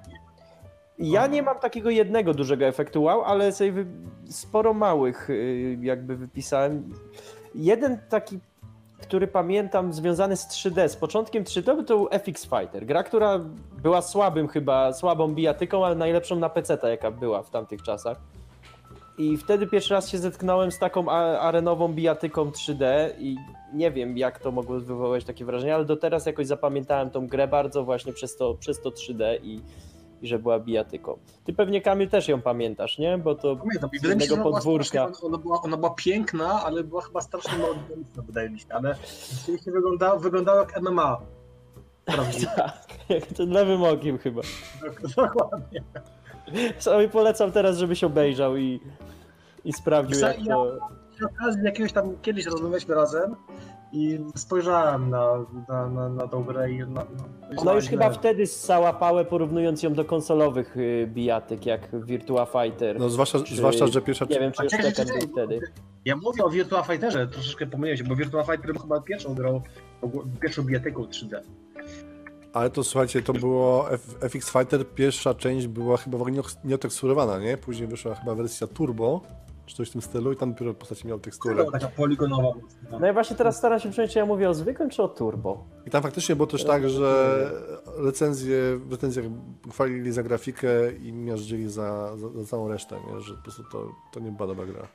ja nie mam takiego jednego dużego efektu wow, ale sobie sporo małych y, jakby wypisałem. Jeden taki, który pamiętam związany z 3D, z początkiem 3D, to był FX Fighter. Gra, która była słabym chyba, słabą bijatyką, ale najlepszą na PC, jaka była w tamtych czasach. I wtedy pierwszy raz się zetknąłem z taką arenową bijatyką 3D i nie wiem jak to mogło wywołać takie wrażenie, ale do teraz jakoś zapamiętałem tą grę bardzo właśnie przez to, przez to 3D i, i że była bijatyką. Ty pewnie Kamil też ją pamiętasz, nie? Bo to Pamiętam, z mi się, była, podwórka. ona, była, ona była piękna, ale była chyba strasznie mało wydaje mi się, ale rzeczywiście wyglądała, wyglądała jak MMA. *laughs* Tak, jak ten lewym okiem chyba. *laughs* Dokładnie. Sobie polecam teraz, żebyś obejrzał i, i sprawdził jak Ja- to... Przy okazji jakiegoś tam kiedyś rozmawialiśmy razem i spojrzałem na, na, na, na tą grę i na, no, No już chyba wtedy ssała pałę porównując ją do konsolowych y, bijatyk jak Virtua Fighter. No zwłaszcza, Czy- zwłaszcza że pierwsza... Nie wiem czy już Tekken był wtedy. Ja mówię o Virtua Fighterze, troszeczkę pomyliłem się, bo Virtua Fighter był chyba pierwszą grą, pierwszą bijatyką 3D. Ale to słuchajcie, to było F, FX Fighter, pierwsza część była chyba w ogóle nie- nieoteksturowana, nie? Później wyszła chyba wersja Turbo, czy coś w tym stylu i tam dopiero postacie miały teksturę. Była taka poligonowa mocno. No ja właśnie teraz staram się przypomnieć, czy ja mówię o zwykłym czy o turbo. I tam faktycznie było też tak, że recenzje, w recenzjach chwalili za grafikę i miażdżyli za, za, za całą resztę, nie? że po prostu to, to nie była dobra gra.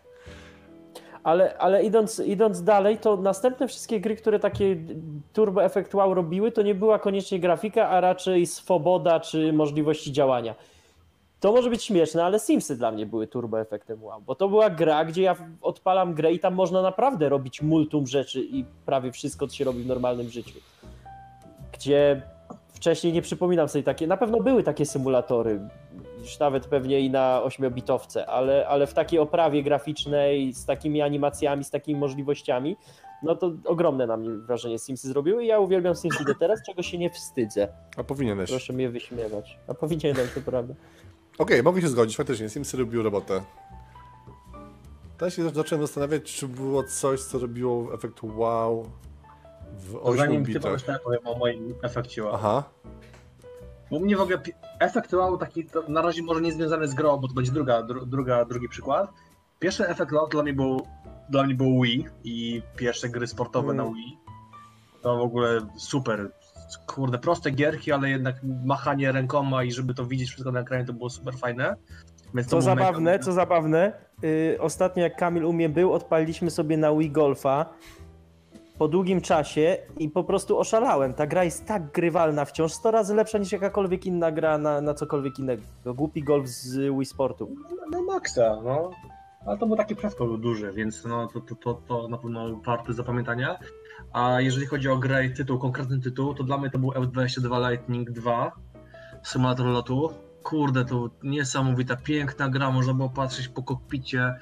Ale, ale idąc, idąc dalej, to następne wszystkie gry, które takie turbo efekt wow robiły, to nie była koniecznie grafika, a raczej swoboda czy możliwości działania. To może być śmieszne, ale Simsy dla mnie były turbo efektem wow, bo to była gra, gdzie ja odpalam grę i tam można naprawdę robić multum rzeczy i prawie wszystko, co się robi w normalnym życiu. Gdzie wcześniej nie przypominam sobie takie, na pewno były takie symulatory, już nawet pewnie i na 8-bitowce, ale, ale w takiej oprawie graficznej, z takimi animacjami, z takimi możliwościami, no to ogromne na mnie wrażenie Simsy zrobiły i ja uwielbiam Simsy do teraz, czego się nie wstydzę. A powinieneś. Proszę mnie wyśmiewać. A powinienem, to prawda. Okej, mogę się zgodzić, faktycznie, Simsy robił robotę. Teraz się zacząłem zastanawiać, czy było coś, co robiło efekt wow w 8 Zanim ty bitach. powiesz, to ja powiem o moim efekcie wow. Aha, Bo mnie w ogóle efekt wow taki na razie może nie związany z grą, bo to będzie druga, dru, druga, drugi przykład. Pierwszy efekt wow dla mnie był, dla mnie był Wii i pierwsze gry sportowe Mm. na Wii. To w ogóle super. Kurde, proste gierki, ale jednak machanie rękoma i żeby to widzieć wszystko na ekranie to było super fajne. Więc to Co był mega- zabawne, co zabawne, yy, ostatnio jak Kamil u mnie był, odpaliliśmy sobie na Wii Golfa po długim czasie i po prostu oszalałem. Ta gra jest tak grywalna wciąż, 100 razy lepsza niż jakakolwiek inna gra na, na cokolwiek innego. Głupi golf z Wii Sportu. No maksa, no. Ale to był taki przeskok duży, więc no, to, to, to, to na pewno warte zapamiętania. A jeżeli chodzi o grę i tytuł, konkretny tytuł, to dla mnie to był F22 Lightning 2, symulator lotu. Kurde, to niesamowita, piękna gra, można było patrzeć po kokpicie.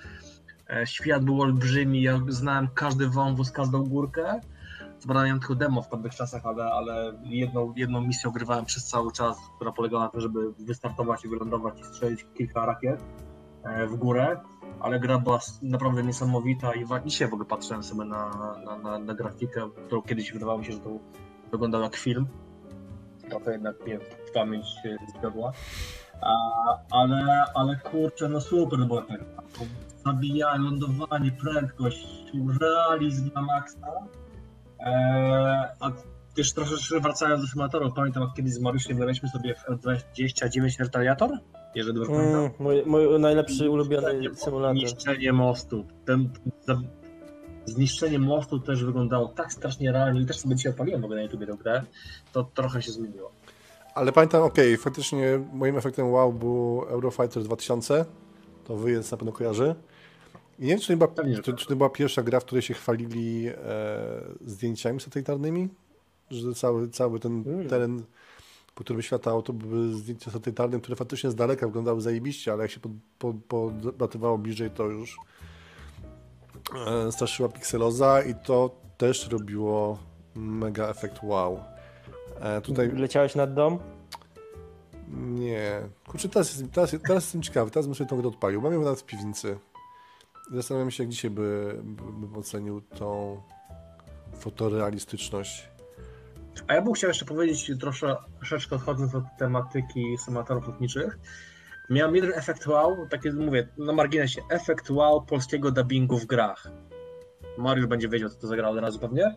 E, Świat był olbrzymi, ja znałem każdy wąwóz, każdą górkę. Miałem tylko demo w tamtych czasach, ale, ale jedną, jedną misję ogrywałem przez cały czas, która polegała na tym, żeby wystartować i wylądować i strzelić kilka rakiet e, w górę, ale gra była naprawdę niesamowita i dzisiaj w ogóle patrzyłem sobie na, na, na, na grafikę, którą kiedyś wydawało mi się, że to wyglądał jak film. Trochę jednak mnie pamięć zgadła. Ale, ale kurczę, no super było tak. Zabijanie, lądowanie, prędkość, realizm na maksa. Eee, a też troszeczkę wracając do symulatorów, pamiętam jak kiedyś z Mariuszem graliśmy sobie w F29 Retaliator, jeżeli dobrze pamiętam. Mm, mój, mój najlepszy ulubiony symulator. Zniszczenie mostu. Ten, za, zniszczenie mostu też wyglądało tak strasznie realnie i też sobie dzisiaj odpaliłem w ogóle na YouTube tę grę, to trochę się zmieniło. ale pamiętam, okej, faktycznie moim efektem wow był Eurofighter 2000, to wyjazd na pewno kojarzy. I nie wiem, czy to, była, czy, czy to była pierwsza gra, w której się chwalili e, zdjęciami satelitarnymi, że cały, cały ten Mm. teren, po którym świata to były zdjęcia satelitarne, które faktycznie z daleka wyglądały zajebiście, ale jak się pod, pod, podlatywało bliżej, to już e, straszyła pikseloza i to też robiło mega efekt wow. E, tutaj Leciałeś nad dom? nie. Kurczę, teraz, jest- teraz, teraz jestem ciekawy, teraz sobie tą grę odpalił. Mam ją nawet w piwnicy. Zastanawiam się, jak dzisiaj by, by, bym ocenił tą fotorealistyczność. A ja bym chciał jeszcze powiedzieć trosze, troszeczkę odchodząc od tematyki symulatorów lotniczych. Miałem jeden efekt wow, takie mówię, na marginesie, efekt wow polskiego dubbingu w grach. Mariusz będzie wiedział, co to zagrał od razu pewnie.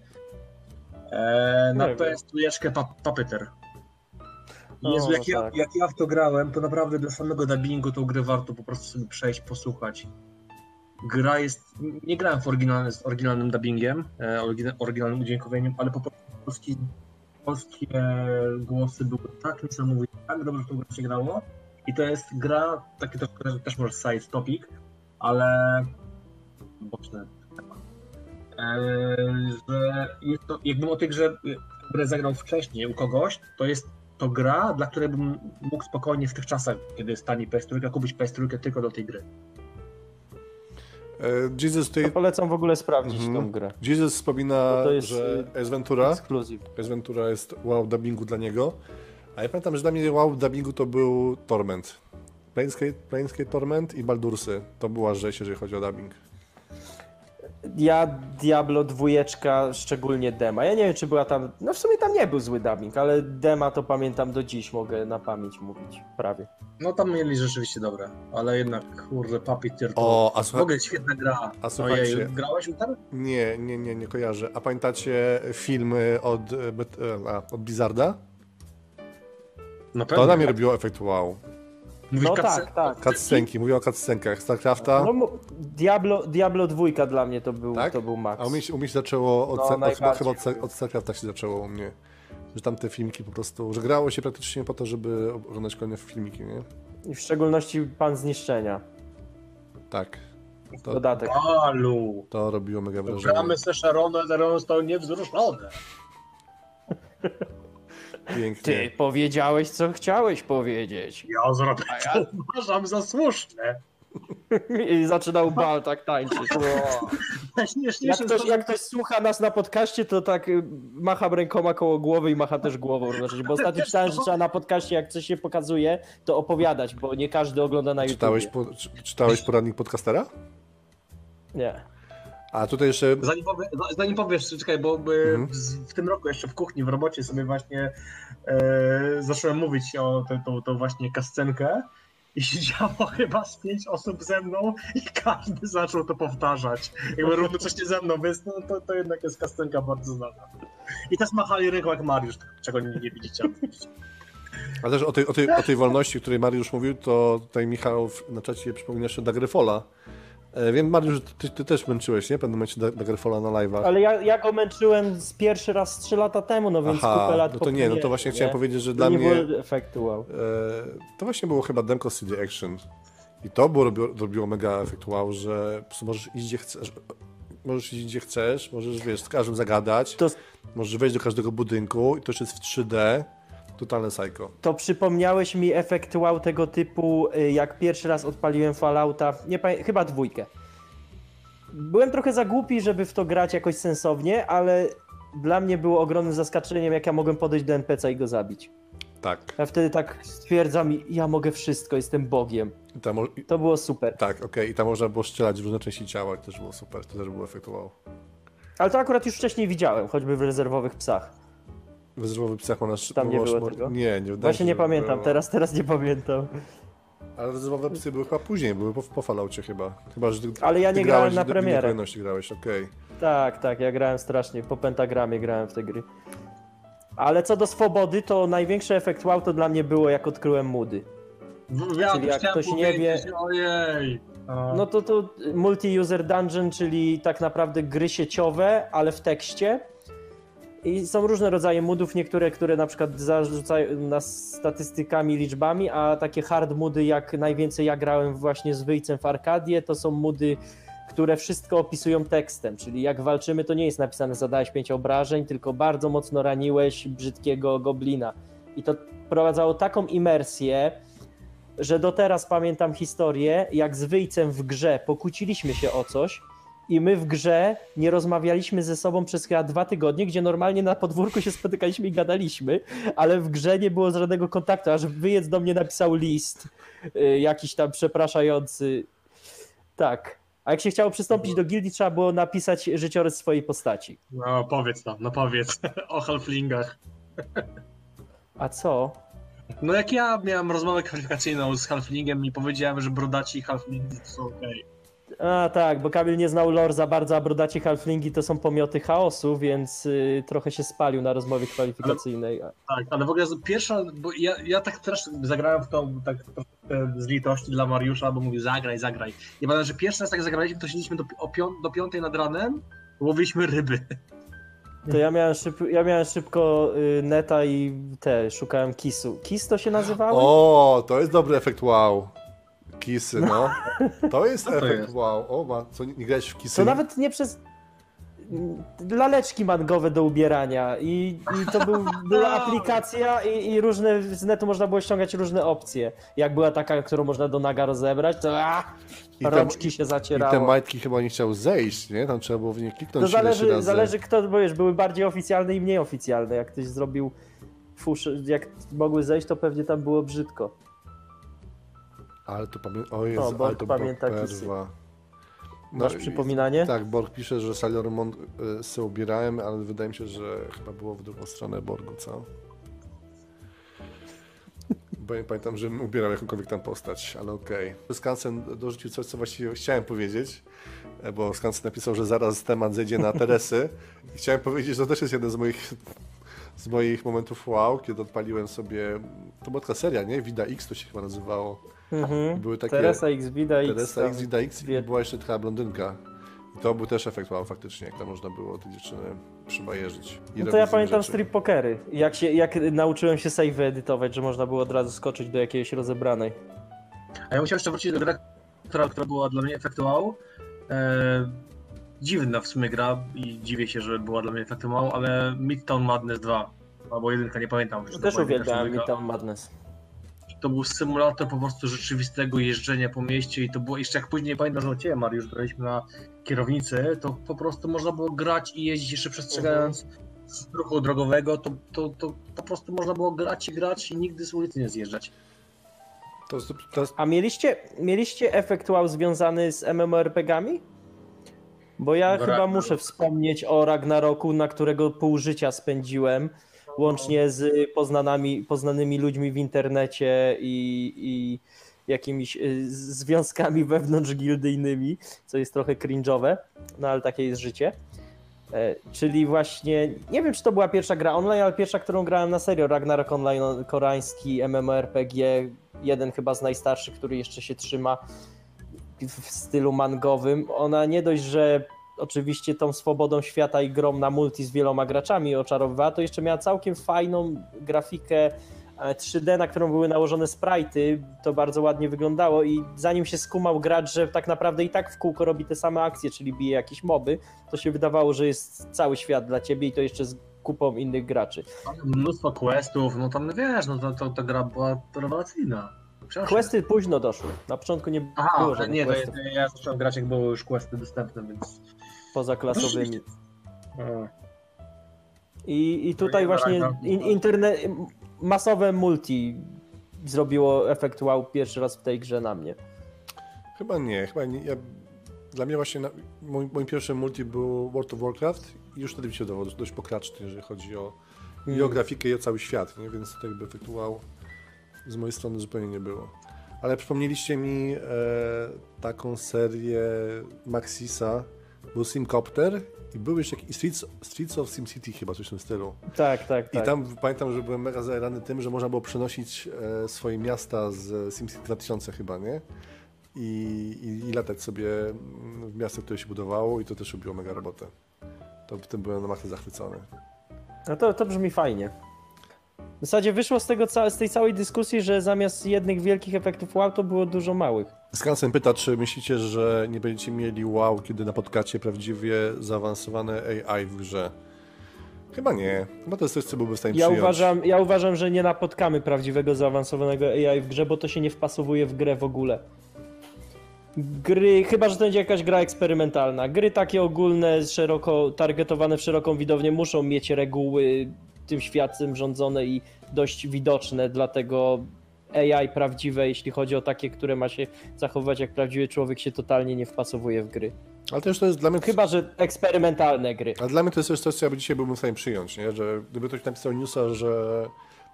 Eee, na Nie wiem. PS2 pa Puppeteer. O, Jezu, jak, ja, tak. jak ja w to grałem, to naprawdę dla samego dubbingu tą grę warto po prostu sobie przejść, posłuchać. Gra jest. Nie grałem w oryginalnym, z oryginalnym dubbingiem, e, orygina- oryginalnym udźwiękowieniem, ale po prostu polski, polskie głosy były tak niesamowite, tak dobrze w tą grę się grało. I to jest gra, taki też, też może side topic, ale boczny temat. E, że jest to, jakbym o tej grze, grę zagrał wcześniej u kogoś, to jest to gra, dla której bym mógł spokojnie w tych czasach, kiedy jest tani PS3, kupić PS3 tylko do tej gry. E, Jesus, To tutaj, polecam w ogóle sprawdzić Mhm. tą grę. Jesus wspomina, Bo to jest, że y, Ace Ventura, Ekskluzyw. Ace Ventura jest wow dubbingu dla niego. A ja pamiętam, że dla mnie wow dubbingu to był Torment. Planescape, Planescape Torment i Baldursy. To była rzeź, jeżeli chodzi o dubbing. Ja Diablo dwójeczka, szczególnie Dema. Ja nie wiem, czy była tam. No w sumie tam nie był zły dubbing, ale Dema to pamiętam do dziś, mogę na pamięć mówić. Prawie. No tam mieli rzeczywiście dobre, ale jednak, kurde, Puppeteer to O, a w słuchaj, ogóle świetna gra. A słuchajcie- Ojej, grałeś tam? Nie, nie, nie, nie kojarzę. A pamiętacie filmy od, e, e, a, od Blizzarda? Na To na mnie robiło efekt wow. Mówisz No tak, tak. Cutscenki, mówię o cutscenkach. StarCrafta, No, Diablo, Diablo 2 dla mnie to był, tak? to był max. A u mnie, się- u mnie się zaczęło, od, No, no, chyba, od, od StarCrafta się zaczęło u mnie. Że tam te filmiki po prostu, że grało się praktycznie po to, żeby oglądać kolejne filmiki, nie? I w szczególności Pan Zniszczenia. Tak. To, Dodatek. Alu. to robiło mega wrażenie. Gramy ze Sharonem, teraz został niewzruszony. *laughs* Pięknie. Ty powiedziałeś, co chciałeś powiedzieć. Ja zrobię ja- to uważam za słuszne. *laughs* I zaczynał bal tak tańczyć. Jak Najśmieszniejsze ktoś, jak ktoś słucha nas na podcaście, to tak y, macham rękoma koło głowy i macha też głową. Bo ostatnio czytałem, że trzeba na podcaście, jak coś się pokazuje, to opowiadać, bo nie każdy ogląda na YouTube. Czytałeś, po, czy, czytałeś poradnik podcastera? Nie. A tutaj jeszcze Zanim, powie, zanim powiesz, czekaj, bo by Mhm. w tym roku jeszcze w kuchni, w robocie sobie właśnie e, zacząłem mówić o tę tą, tą właśnie kascenkę i siedziało *laughs* chyba z pięć osób ze mną i każdy zaczął to powtarzać. Jakby równocześnie ze mną, więc no, to, to jednak jest kascenka bardzo znana. I też machali ręką jak Mariusz, czego nie, nie widzicie. *laughs* A też o tej, o, tej, o tej wolności, o której Mariusz mówił, to tutaj Michał na czacie przypomina jeszcze Daggerfalla. E, Wiem, Mariusz, ty, ty też męczyłeś, nie? W pewnym momencie Da- Daggerfalla na live'ach. Ale ja, ja go męczyłem z pierwszy raz 3 lata temu, no więc Aha, kupę lat no to nie, no to właśnie nie? chciałem powiedzieć, że To dla nie mnie było efektu wow. e, to właśnie było chyba Demko CD Action. I to było, robiło, robiło mega efekt wow, że możesz iść gdzie chcesz, możesz iść gdzie chcesz, możesz, wiesz, z każdym zagadać, To, możesz wejść do każdego budynku i to jeszcze jest w 3D, totalne psycho. to przypomniałeś mi efekt wow tego typu, y, jak pierwszy raz odpaliłem Fallouta, nie pamię- chyba dwójkę. Byłem trochę za głupi, żeby w to grać jakoś sensownie, ale dla mnie było ogromnym zaskoczeniem, jak ja mogłem podejść do NPC i go zabić. Tak. Ja wtedy tak stwierdzam, ja mogę wszystko, jestem Bogiem. Tam, To było super. tak, okej, i tam można było strzelać w różne części ciała, i to też było super, to też był efekt wow. Ale to akurat już wcześniej widziałem, choćby w rezerwowych psach. W rezerwowych psach można... Tam nie było tego? Nie, nie Właśnie się, nie pamiętam, było. teraz, teraz nie pamiętam. Ale rezerwowe psy były chyba później, były po, po Falloutie chyba. Chyba, że ty, Ale ja ty nie grałem grałeś na w premierę. kolejności grałeś, okej. Tak, tak, ja grałem strasznie, po pentagramie grałem w te gry. Ale co do swobody, to największy efekt wow to dla mnie było jak odkryłem moody. Ja Czyli jak ktoś nie wie- Ojej. A, No to to multi-user dungeon, czyli tak naprawdę gry sieciowe, ale w tekście. I są różne rodzaje moodów, niektóre, które na przykład zarzucają nas statystykami, liczbami, a takie hard moody, jak najwięcej ja grałem właśnie z wyjcem w Arkadię, to są moody, które wszystko opisują tekstem, czyli jak walczymy, to nie jest napisane zadałeś pięć obrażeń, tylko bardzo mocno raniłeś brzydkiego goblina. I to prowadzało taką imersję, że do teraz pamiętam historię, jak z wyjcem w grze pokłóciliśmy się o coś i my w grze nie rozmawialiśmy ze sobą przez chyba dwa tygodnie, gdzie normalnie na podwórku się spotykaliśmy i gadaliśmy, ale w grze nie było żadnego kontaktu, aż wyjec do mnie napisał list y, jakiś tam przepraszający. Tak. A jak się chciało przystąpić do gildii, trzeba było napisać życiorys swojej postaci. No powiedz tam, no powiedz *laughs* o halflingach. A co? No jak ja miałem rozmowę kwalifikacyjną z halflingiem i powiedziałem, że brodaci i halflingi to są okej. A tak, bo Kamil nie znał lore za bardzo, a brodaci halflingi to są pomioty chaosu, więc y, trochę się spalił na rozmowie kwalifikacyjnej. Tak, ale w ogóle pierwsza, bo ja, ja tak też zagrałem w tą tak trochę z litości dla Mariusza, bo mówił zagraj, zagraj. I pamiętam, że pierwszy raz tak zagraliśmy, to siedzieliśmy do, o pią, do piątej nad ranem, łowiliśmy ryby. To ja miałem, szyb, ja miałem szybko y, neta i te, szukałem kisu. Kis to się nazywało? O, to jest dobry efekt wow. Kisy, no. To jest to efekt jest? wow. O, ma, co, nie, grałeś w kisy? To nawet nie przez laleczki mangowe do ubierania i, i to był, była aplikacja i, i różne, z netu można było ściągać różne opcje. Jak była taka, którą można do naga rozebrać, to a, I te- rączki się I zacierało. te majtki chyba nie chciał zejść, nie? Tam trzeba było w nie To kliknąć ileś zależy, razy. zależy kto, bo wiesz, były bardziej oficjalne i mniej oficjalne. Jak ktoś zrobił fusz, jak mogły zejść, to pewnie tam było brzydko. Ale to pamiętam. O Jezu, O, Borg ale to pamięta była kisy. perła. Masz przypominanie? Tak, Borg pisze, że Sailor Moon y, sobie ubierałem, ale wydaje mi się, że chyba było w drugą stronę Borgu, co? Bo nie pamiętam, żebym ubierał jakąkolwiek tam postać, ale okej. Skansen dorzucił coś, co właściwie chciałem powiedzieć, e, bo Skansen napisał, że zaraz temat zejdzie na Teresy. I chciałem powiedzieć, że to też jest jeden z moich, z moich momentów wow, kiedy odpaliłem sobie, to była taka seria, nie? Vida X to się chyba nazywało. Mhm. Były takie Teresa X, Vida X. Teresa. X, Vida X i była jeszcze taka blondynka. I to był też efekt wow faktycznie, jak tam można było te dziewczyny przybajerzyć. i No to ja pamiętam rzeczy. strip pokery. Jak, się, jak nauczyłem się save edytować, że można było od razu skoczyć do jakiejś rozebranej. A ja musiałem jeszcze wrócić do gry, która, która była dla mnie efektem wow. E, dziwna w sumie gra i dziwię się, że była dla mnie efektem wow, ale Midtown Madness 2 albo jedynka, nie pamiętam. już Też się Midtown Madness. To był symulator po prostu rzeczywistego jeżdżenia po mieście i to było, jeszcze jak później pamiętam, że u Ciebie Mariusz graliśmy na kierownicy, to po prostu można było grać i jeździć jeszcze przestrzegając ruchu drogowego, to, to, to po prostu można było grać i grać i nigdy z ulicy nie zjeżdżać. To, to A mieliście, mieliście efekt wow związany z MMORPG-ami? Bo ja Ragnarok. chyba muszę wspomnieć o Ragnaroku, na którego pół życia spędziłem, łącznie z poznanymi, poznanymi ludźmi w internecie i, i jakimiś y, związkami *laughs* wewnątrzgildyjnymi, co jest trochę cringe'owe, no ale takie jest życie. E, Czyli właśnie, nie wiem czy to była pierwsza gra online, ale pierwsza, którą grałem na serio, Ragnarok Online, koreański MMORPG, jeden chyba z najstarszych, który jeszcze się trzyma w stylu mangowym. Ona nie dość, że oczywiście tą swobodą świata i grom na multi z wieloma graczami oczarowywała, to jeszcze miała całkiem fajną grafikę e, 3D, na którą były nałożone sprite'y, to bardzo ładnie wyglądało i zanim się skumał gracz, że tak naprawdę i tak w kółko robi te same akcje, czyli bije jakieś moby, to się wydawało, że jest cały świat dla ciebie i to jeszcze z kupą innych graczy. Mnóstwo questów, no tam wiesz, no to, to, ta gra była rewelacyjna. Questy późno doszły, na początku nie Aha, było żadnych nie, to, questów ja- ja zacząłem grać jak były już questy dostępne, więc... pozaklasowymi. E, I, i tutaj nie, właśnie Ragnar- in, internet, masowe multi zrobiło efekt wow pierwszy raz w tej grze na mnie. chyba nie, chyba nie. Ja, dla mnie właśnie na, mój, moim pierwszym multi był World of Warcraft i już wtedy mi się dało dość, dość pokraczny, jeżeli chodzi o, i o Hmm. grafikę i o cały świat, nie? więc to jakby efektu wow z mojej strony zupełnie nie było. Ale przypomnieliście mi e, taką serię Maxisa, był Simcopter i był jeszcze jakiś Streets, Streets of SimCity chyba, coś w tym stylu. Tak, tak, I tak. tam pamiętam, że byłem mega zajarany tym, że można było przenosić e, swoje miasta z SimCity 2000 chyba, nie? I, i, I latać sobie w miastach, które się budowało i to też robiło mega robotę. To w tym byłem na maksa zachwycony. No to, to brzmi fajnie. W zasadzie wyszło z, tego, z tej całej dyskusji, że zamiast jednych wielkich efektów wow, to było dużo małych. Skansen pyta, czy myślicie, że nie będziecie mieli wow, kiedy napotkacie prawdziwie zaawansowane AI w grze? Chyba nie. Chyba to jest coś, co byłby w stanie Ja przyjąć. uważam, ja uważam, że nie napotkamy prawdziwego zaawansowanego AI w grze, bo to się nie wpasowuje w grę w ogóle. Gry, chyba że to będzie jakaś gra eksperymentalna. Gry takie ogólne, szeroko targetowane w szeroką widownię muszą mieć reguły tym światem rządzone i dość widoczne, dlatego AI prawdziwe, jeśli chodzi o takie, które ma się zachowywać jak prawdziwy człowiek, się totalnie nie wpasowuje w gry. Ale też to jest dla mnie... Chyba, że eksperymentalne gry. A dla mnie to jest też coś, co ja by dzisiaj byłbym w stanie przyjąć, nie? że gdyby ktoś napisał newsa, że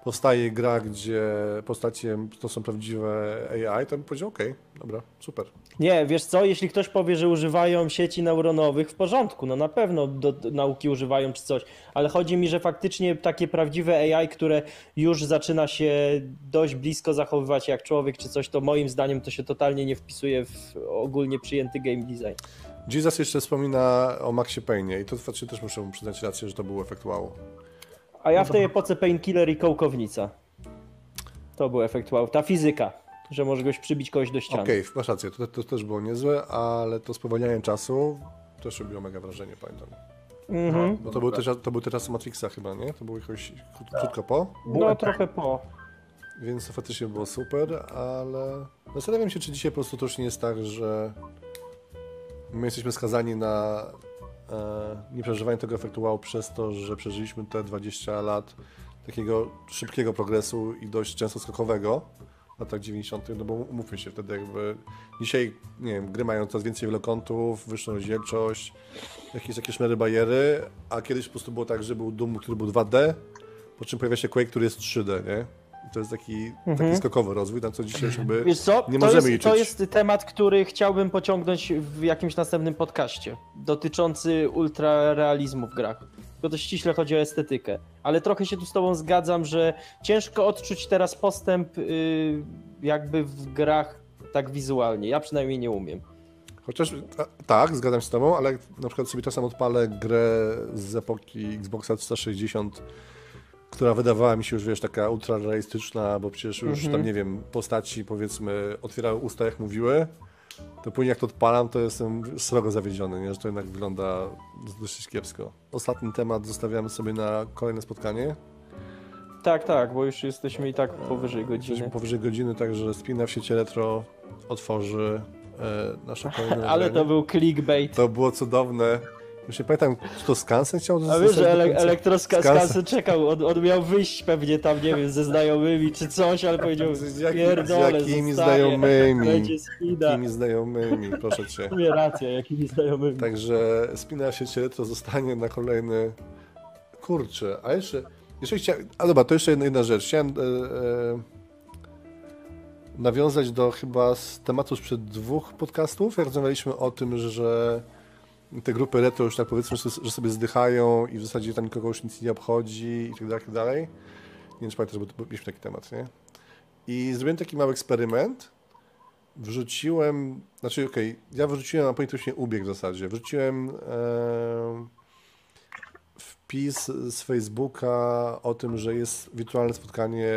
powstaje gra, gdzie postacie to są prawdziwe AI, to bym powiedział, okej, dobra, super. Nie, wiesz co, jeśli ktoś powie, że używają sieci neuronowych, w porządku, no na pewno do, do nauki używają czy coś, ale chodzi mi, że faktycznie takie prawdziwe AI, które już zaczyna się dość blisko zachowywać jak człowiek czy coś, to moim zdaniem to się totalnie nie wpisuje w ogólnie przyjęty game design. Jesus jeszcze wspomina o Maxie Payne i to znaczy też muszę mu przyznać rację, że to był efekt wow. A ja w tej epoce Painkiller i Kołkownica. To był efekt wow. Ta fizyka, że może goś przybić kogoś do ściany. Okej, masz rację, to, to też było niezłe, ale to spowolnianie czasu też robiło mega wrażenie, pamiętam. Mhm. Bo to był też, to był te czasy Matrixa chyba, nie? To było jakoś krót, krótko po, No trochę po. więc to faktycznie było super, ale zastanawiam się, czy dzisiaj po prostu to już nie jest tak, że my jesteśmy skazani na e, nieprzeżywanie tego efektu wow przez to, że przeżyliśmy te 20 lat takiego szybkiego progresu i dość często skokowego w latach 90., no bo umówmy się wtedy jakby dzisiaj, nie wiem, gry mają coraz więcej wielokątów, wyższą rozdzielczość, jakieś takie szmery bariery, a kiedyś po prostu było tak, że był Doom, który był 2D, po czym pojawia się Quake, który jest 3D, nie? To jest taki, taki skokowy rozwój, tam co dzisiaj już jakby Wiesz co, nie to, możemy jest, liczyć. to jest temat, który chciałbym pociągnąć w jakimś następnym podcaście, dotyczący ultrarealizmu w grach. tylko to ściśle chodzi o estetykę. Ale trochę się tu z tobą zgadzam, że ciężko odczuć teraz postęp y, jakby w grach tak wizualnie. Ja przynajmniej nie umiem. Chociaż a, tak, zgadzam się z tobą, ale na przykład sobie czasem odpalę grę z epoki Xboxa 360, która wydawała mi się już, wiesz, taka ultra realistyczna, bo przecież już Mhm. tam, nie wiem, postaci powiedzmy otwierały usta jak mówiły, to później jak to odpalam, to jestem srogo zawiedziony, nie? że to jednak wygląda dosyć kiepsko. Ostatni temat zostawiamy sobie na kolejne spotkanie. Tak, tak, bo już jesteśmy i tak powyżej Jesteśmy godziny. powyżej godziny, także spina w sieci retro otworzy e, nasze *laughs* kolejne Ale to był clickbait. To było cudowne. Już nie pamiętam, czy to Skansen chciał A wiesz, że ele końca? elektroskasy czekał, on, on miał wyjść pewnie tam, nie wiem, ze znajomymi czy coś, ale *laughs* powiedział, Z, jak, z jakimi *laughs* znajomymi? będzie spina. Jakimi znajomymi, proszę cię. *laughs* Sumie racja, jakimi znajomymi. Także spina się cię, to zostanie na kolejny. Kurczę, a jeszcze. Jeszcze chciałem. A dobra, to jeszcze jedna, jedna rzecz. Chciałem e, e, nawiązać do chyba z tematu sprzed dwóch podcastów, jak rozmawialiśmy o tym, że te grupy retro już tak powiedzmy, że, sobie zdychają i w zasadzie tam nikogo już nic nie obchodzi i tak dalej, tak dalej. Nie wiem, czy pamiętasz, bo, mieliśmy taki temat, nie? I zrobiłem taki mały eksperyment. Wrzuciłem, znaczy okej, ja wrzuciłem, a później się ubiegł w zasadzie. Wrzuciłem e, wpis z Facebooka o tym, że jest wirtualne spotkanie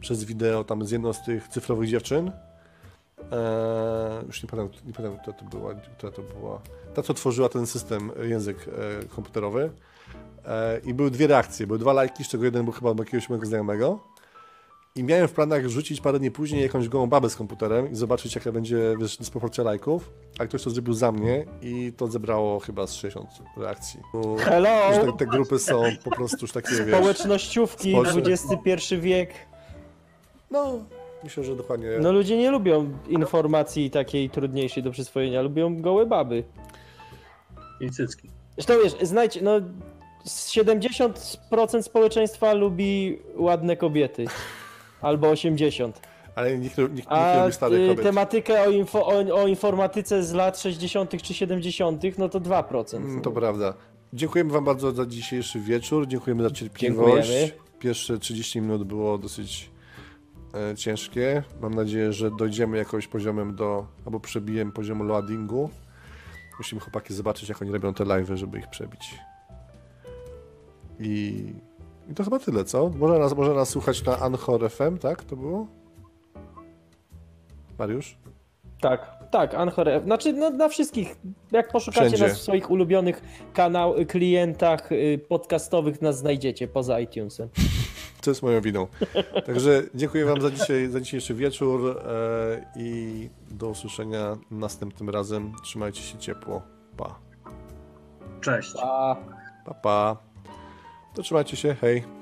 przez wideo tam z jedną z tych cyfrowych dziewczyn. E, już nie pamiętam, nie pamiętam która to była, która to była. Ta, co tworzyła ten system, e, język e, komputerowy. E, I były dwie reakcje, były dwa lajki, z czego jeden był chyba od jakiegoś mojego znajomego. I miałem w planach rzucić parę dni później jakąś gołą babę z komputerem i zobaczyć, jaka będzie wiesz, dysproporcja lajków. A ktoś to zrobił za mnie i to zebrało chyba z 60 reakcji. Hello! te, te grupy są po prostu już takie, wiesz... Społecznościówki, Społeczne- XXI wiek. No, myślę, że dokładnie... No ludzie nie lubią informacji takiej trudniejszej do przyswojenia, lubią gołe baby. I cycki. Zresztą wiesz, znajdź, no z 70% społeczeństwa lubi ładne kobiety. Albo 80. Ale nikt, nikt, nikt nie A lubi starych y, kobiet. tematykę o, info, o, o informatyce z lat 60. czy 70. no to 2%. Mm, To prawda. Dziękujemy Wam bardzo za dzisiejszy wieczór. Dziękujemy za cierpliwość. Dziękujemy. Pierwsze 30 minut było dosyć e, ciężkie. Mam nadzieję, że dojdziemy jakoś poziomem do, albo przebijemy poziomu loadingu. Musimy chłopaki zobaczyć, jak oni robią te live'y, żeby ich przebić. I, I to chyba tyle, co? Można nas, można nas słuchać na Anchor FM, tak? To było? Mariusz? Tak, tak, Anchor. Znaczy, no na wszystkich. Jak poszukacie Wszędzie. nas w swoich ulubionych kanał, klientach y, podcastowych, nas znajdziecie poza iTunesem. Co jest moją winą. Także dziękuję Wam za, dzisiaj, za dzisiejszy wieczór e, i do usłyszenia następnym razem. Trzymajcie się ciepło. Pa. Cześć. A... Pa, pa. To trzymajcie się. Hej.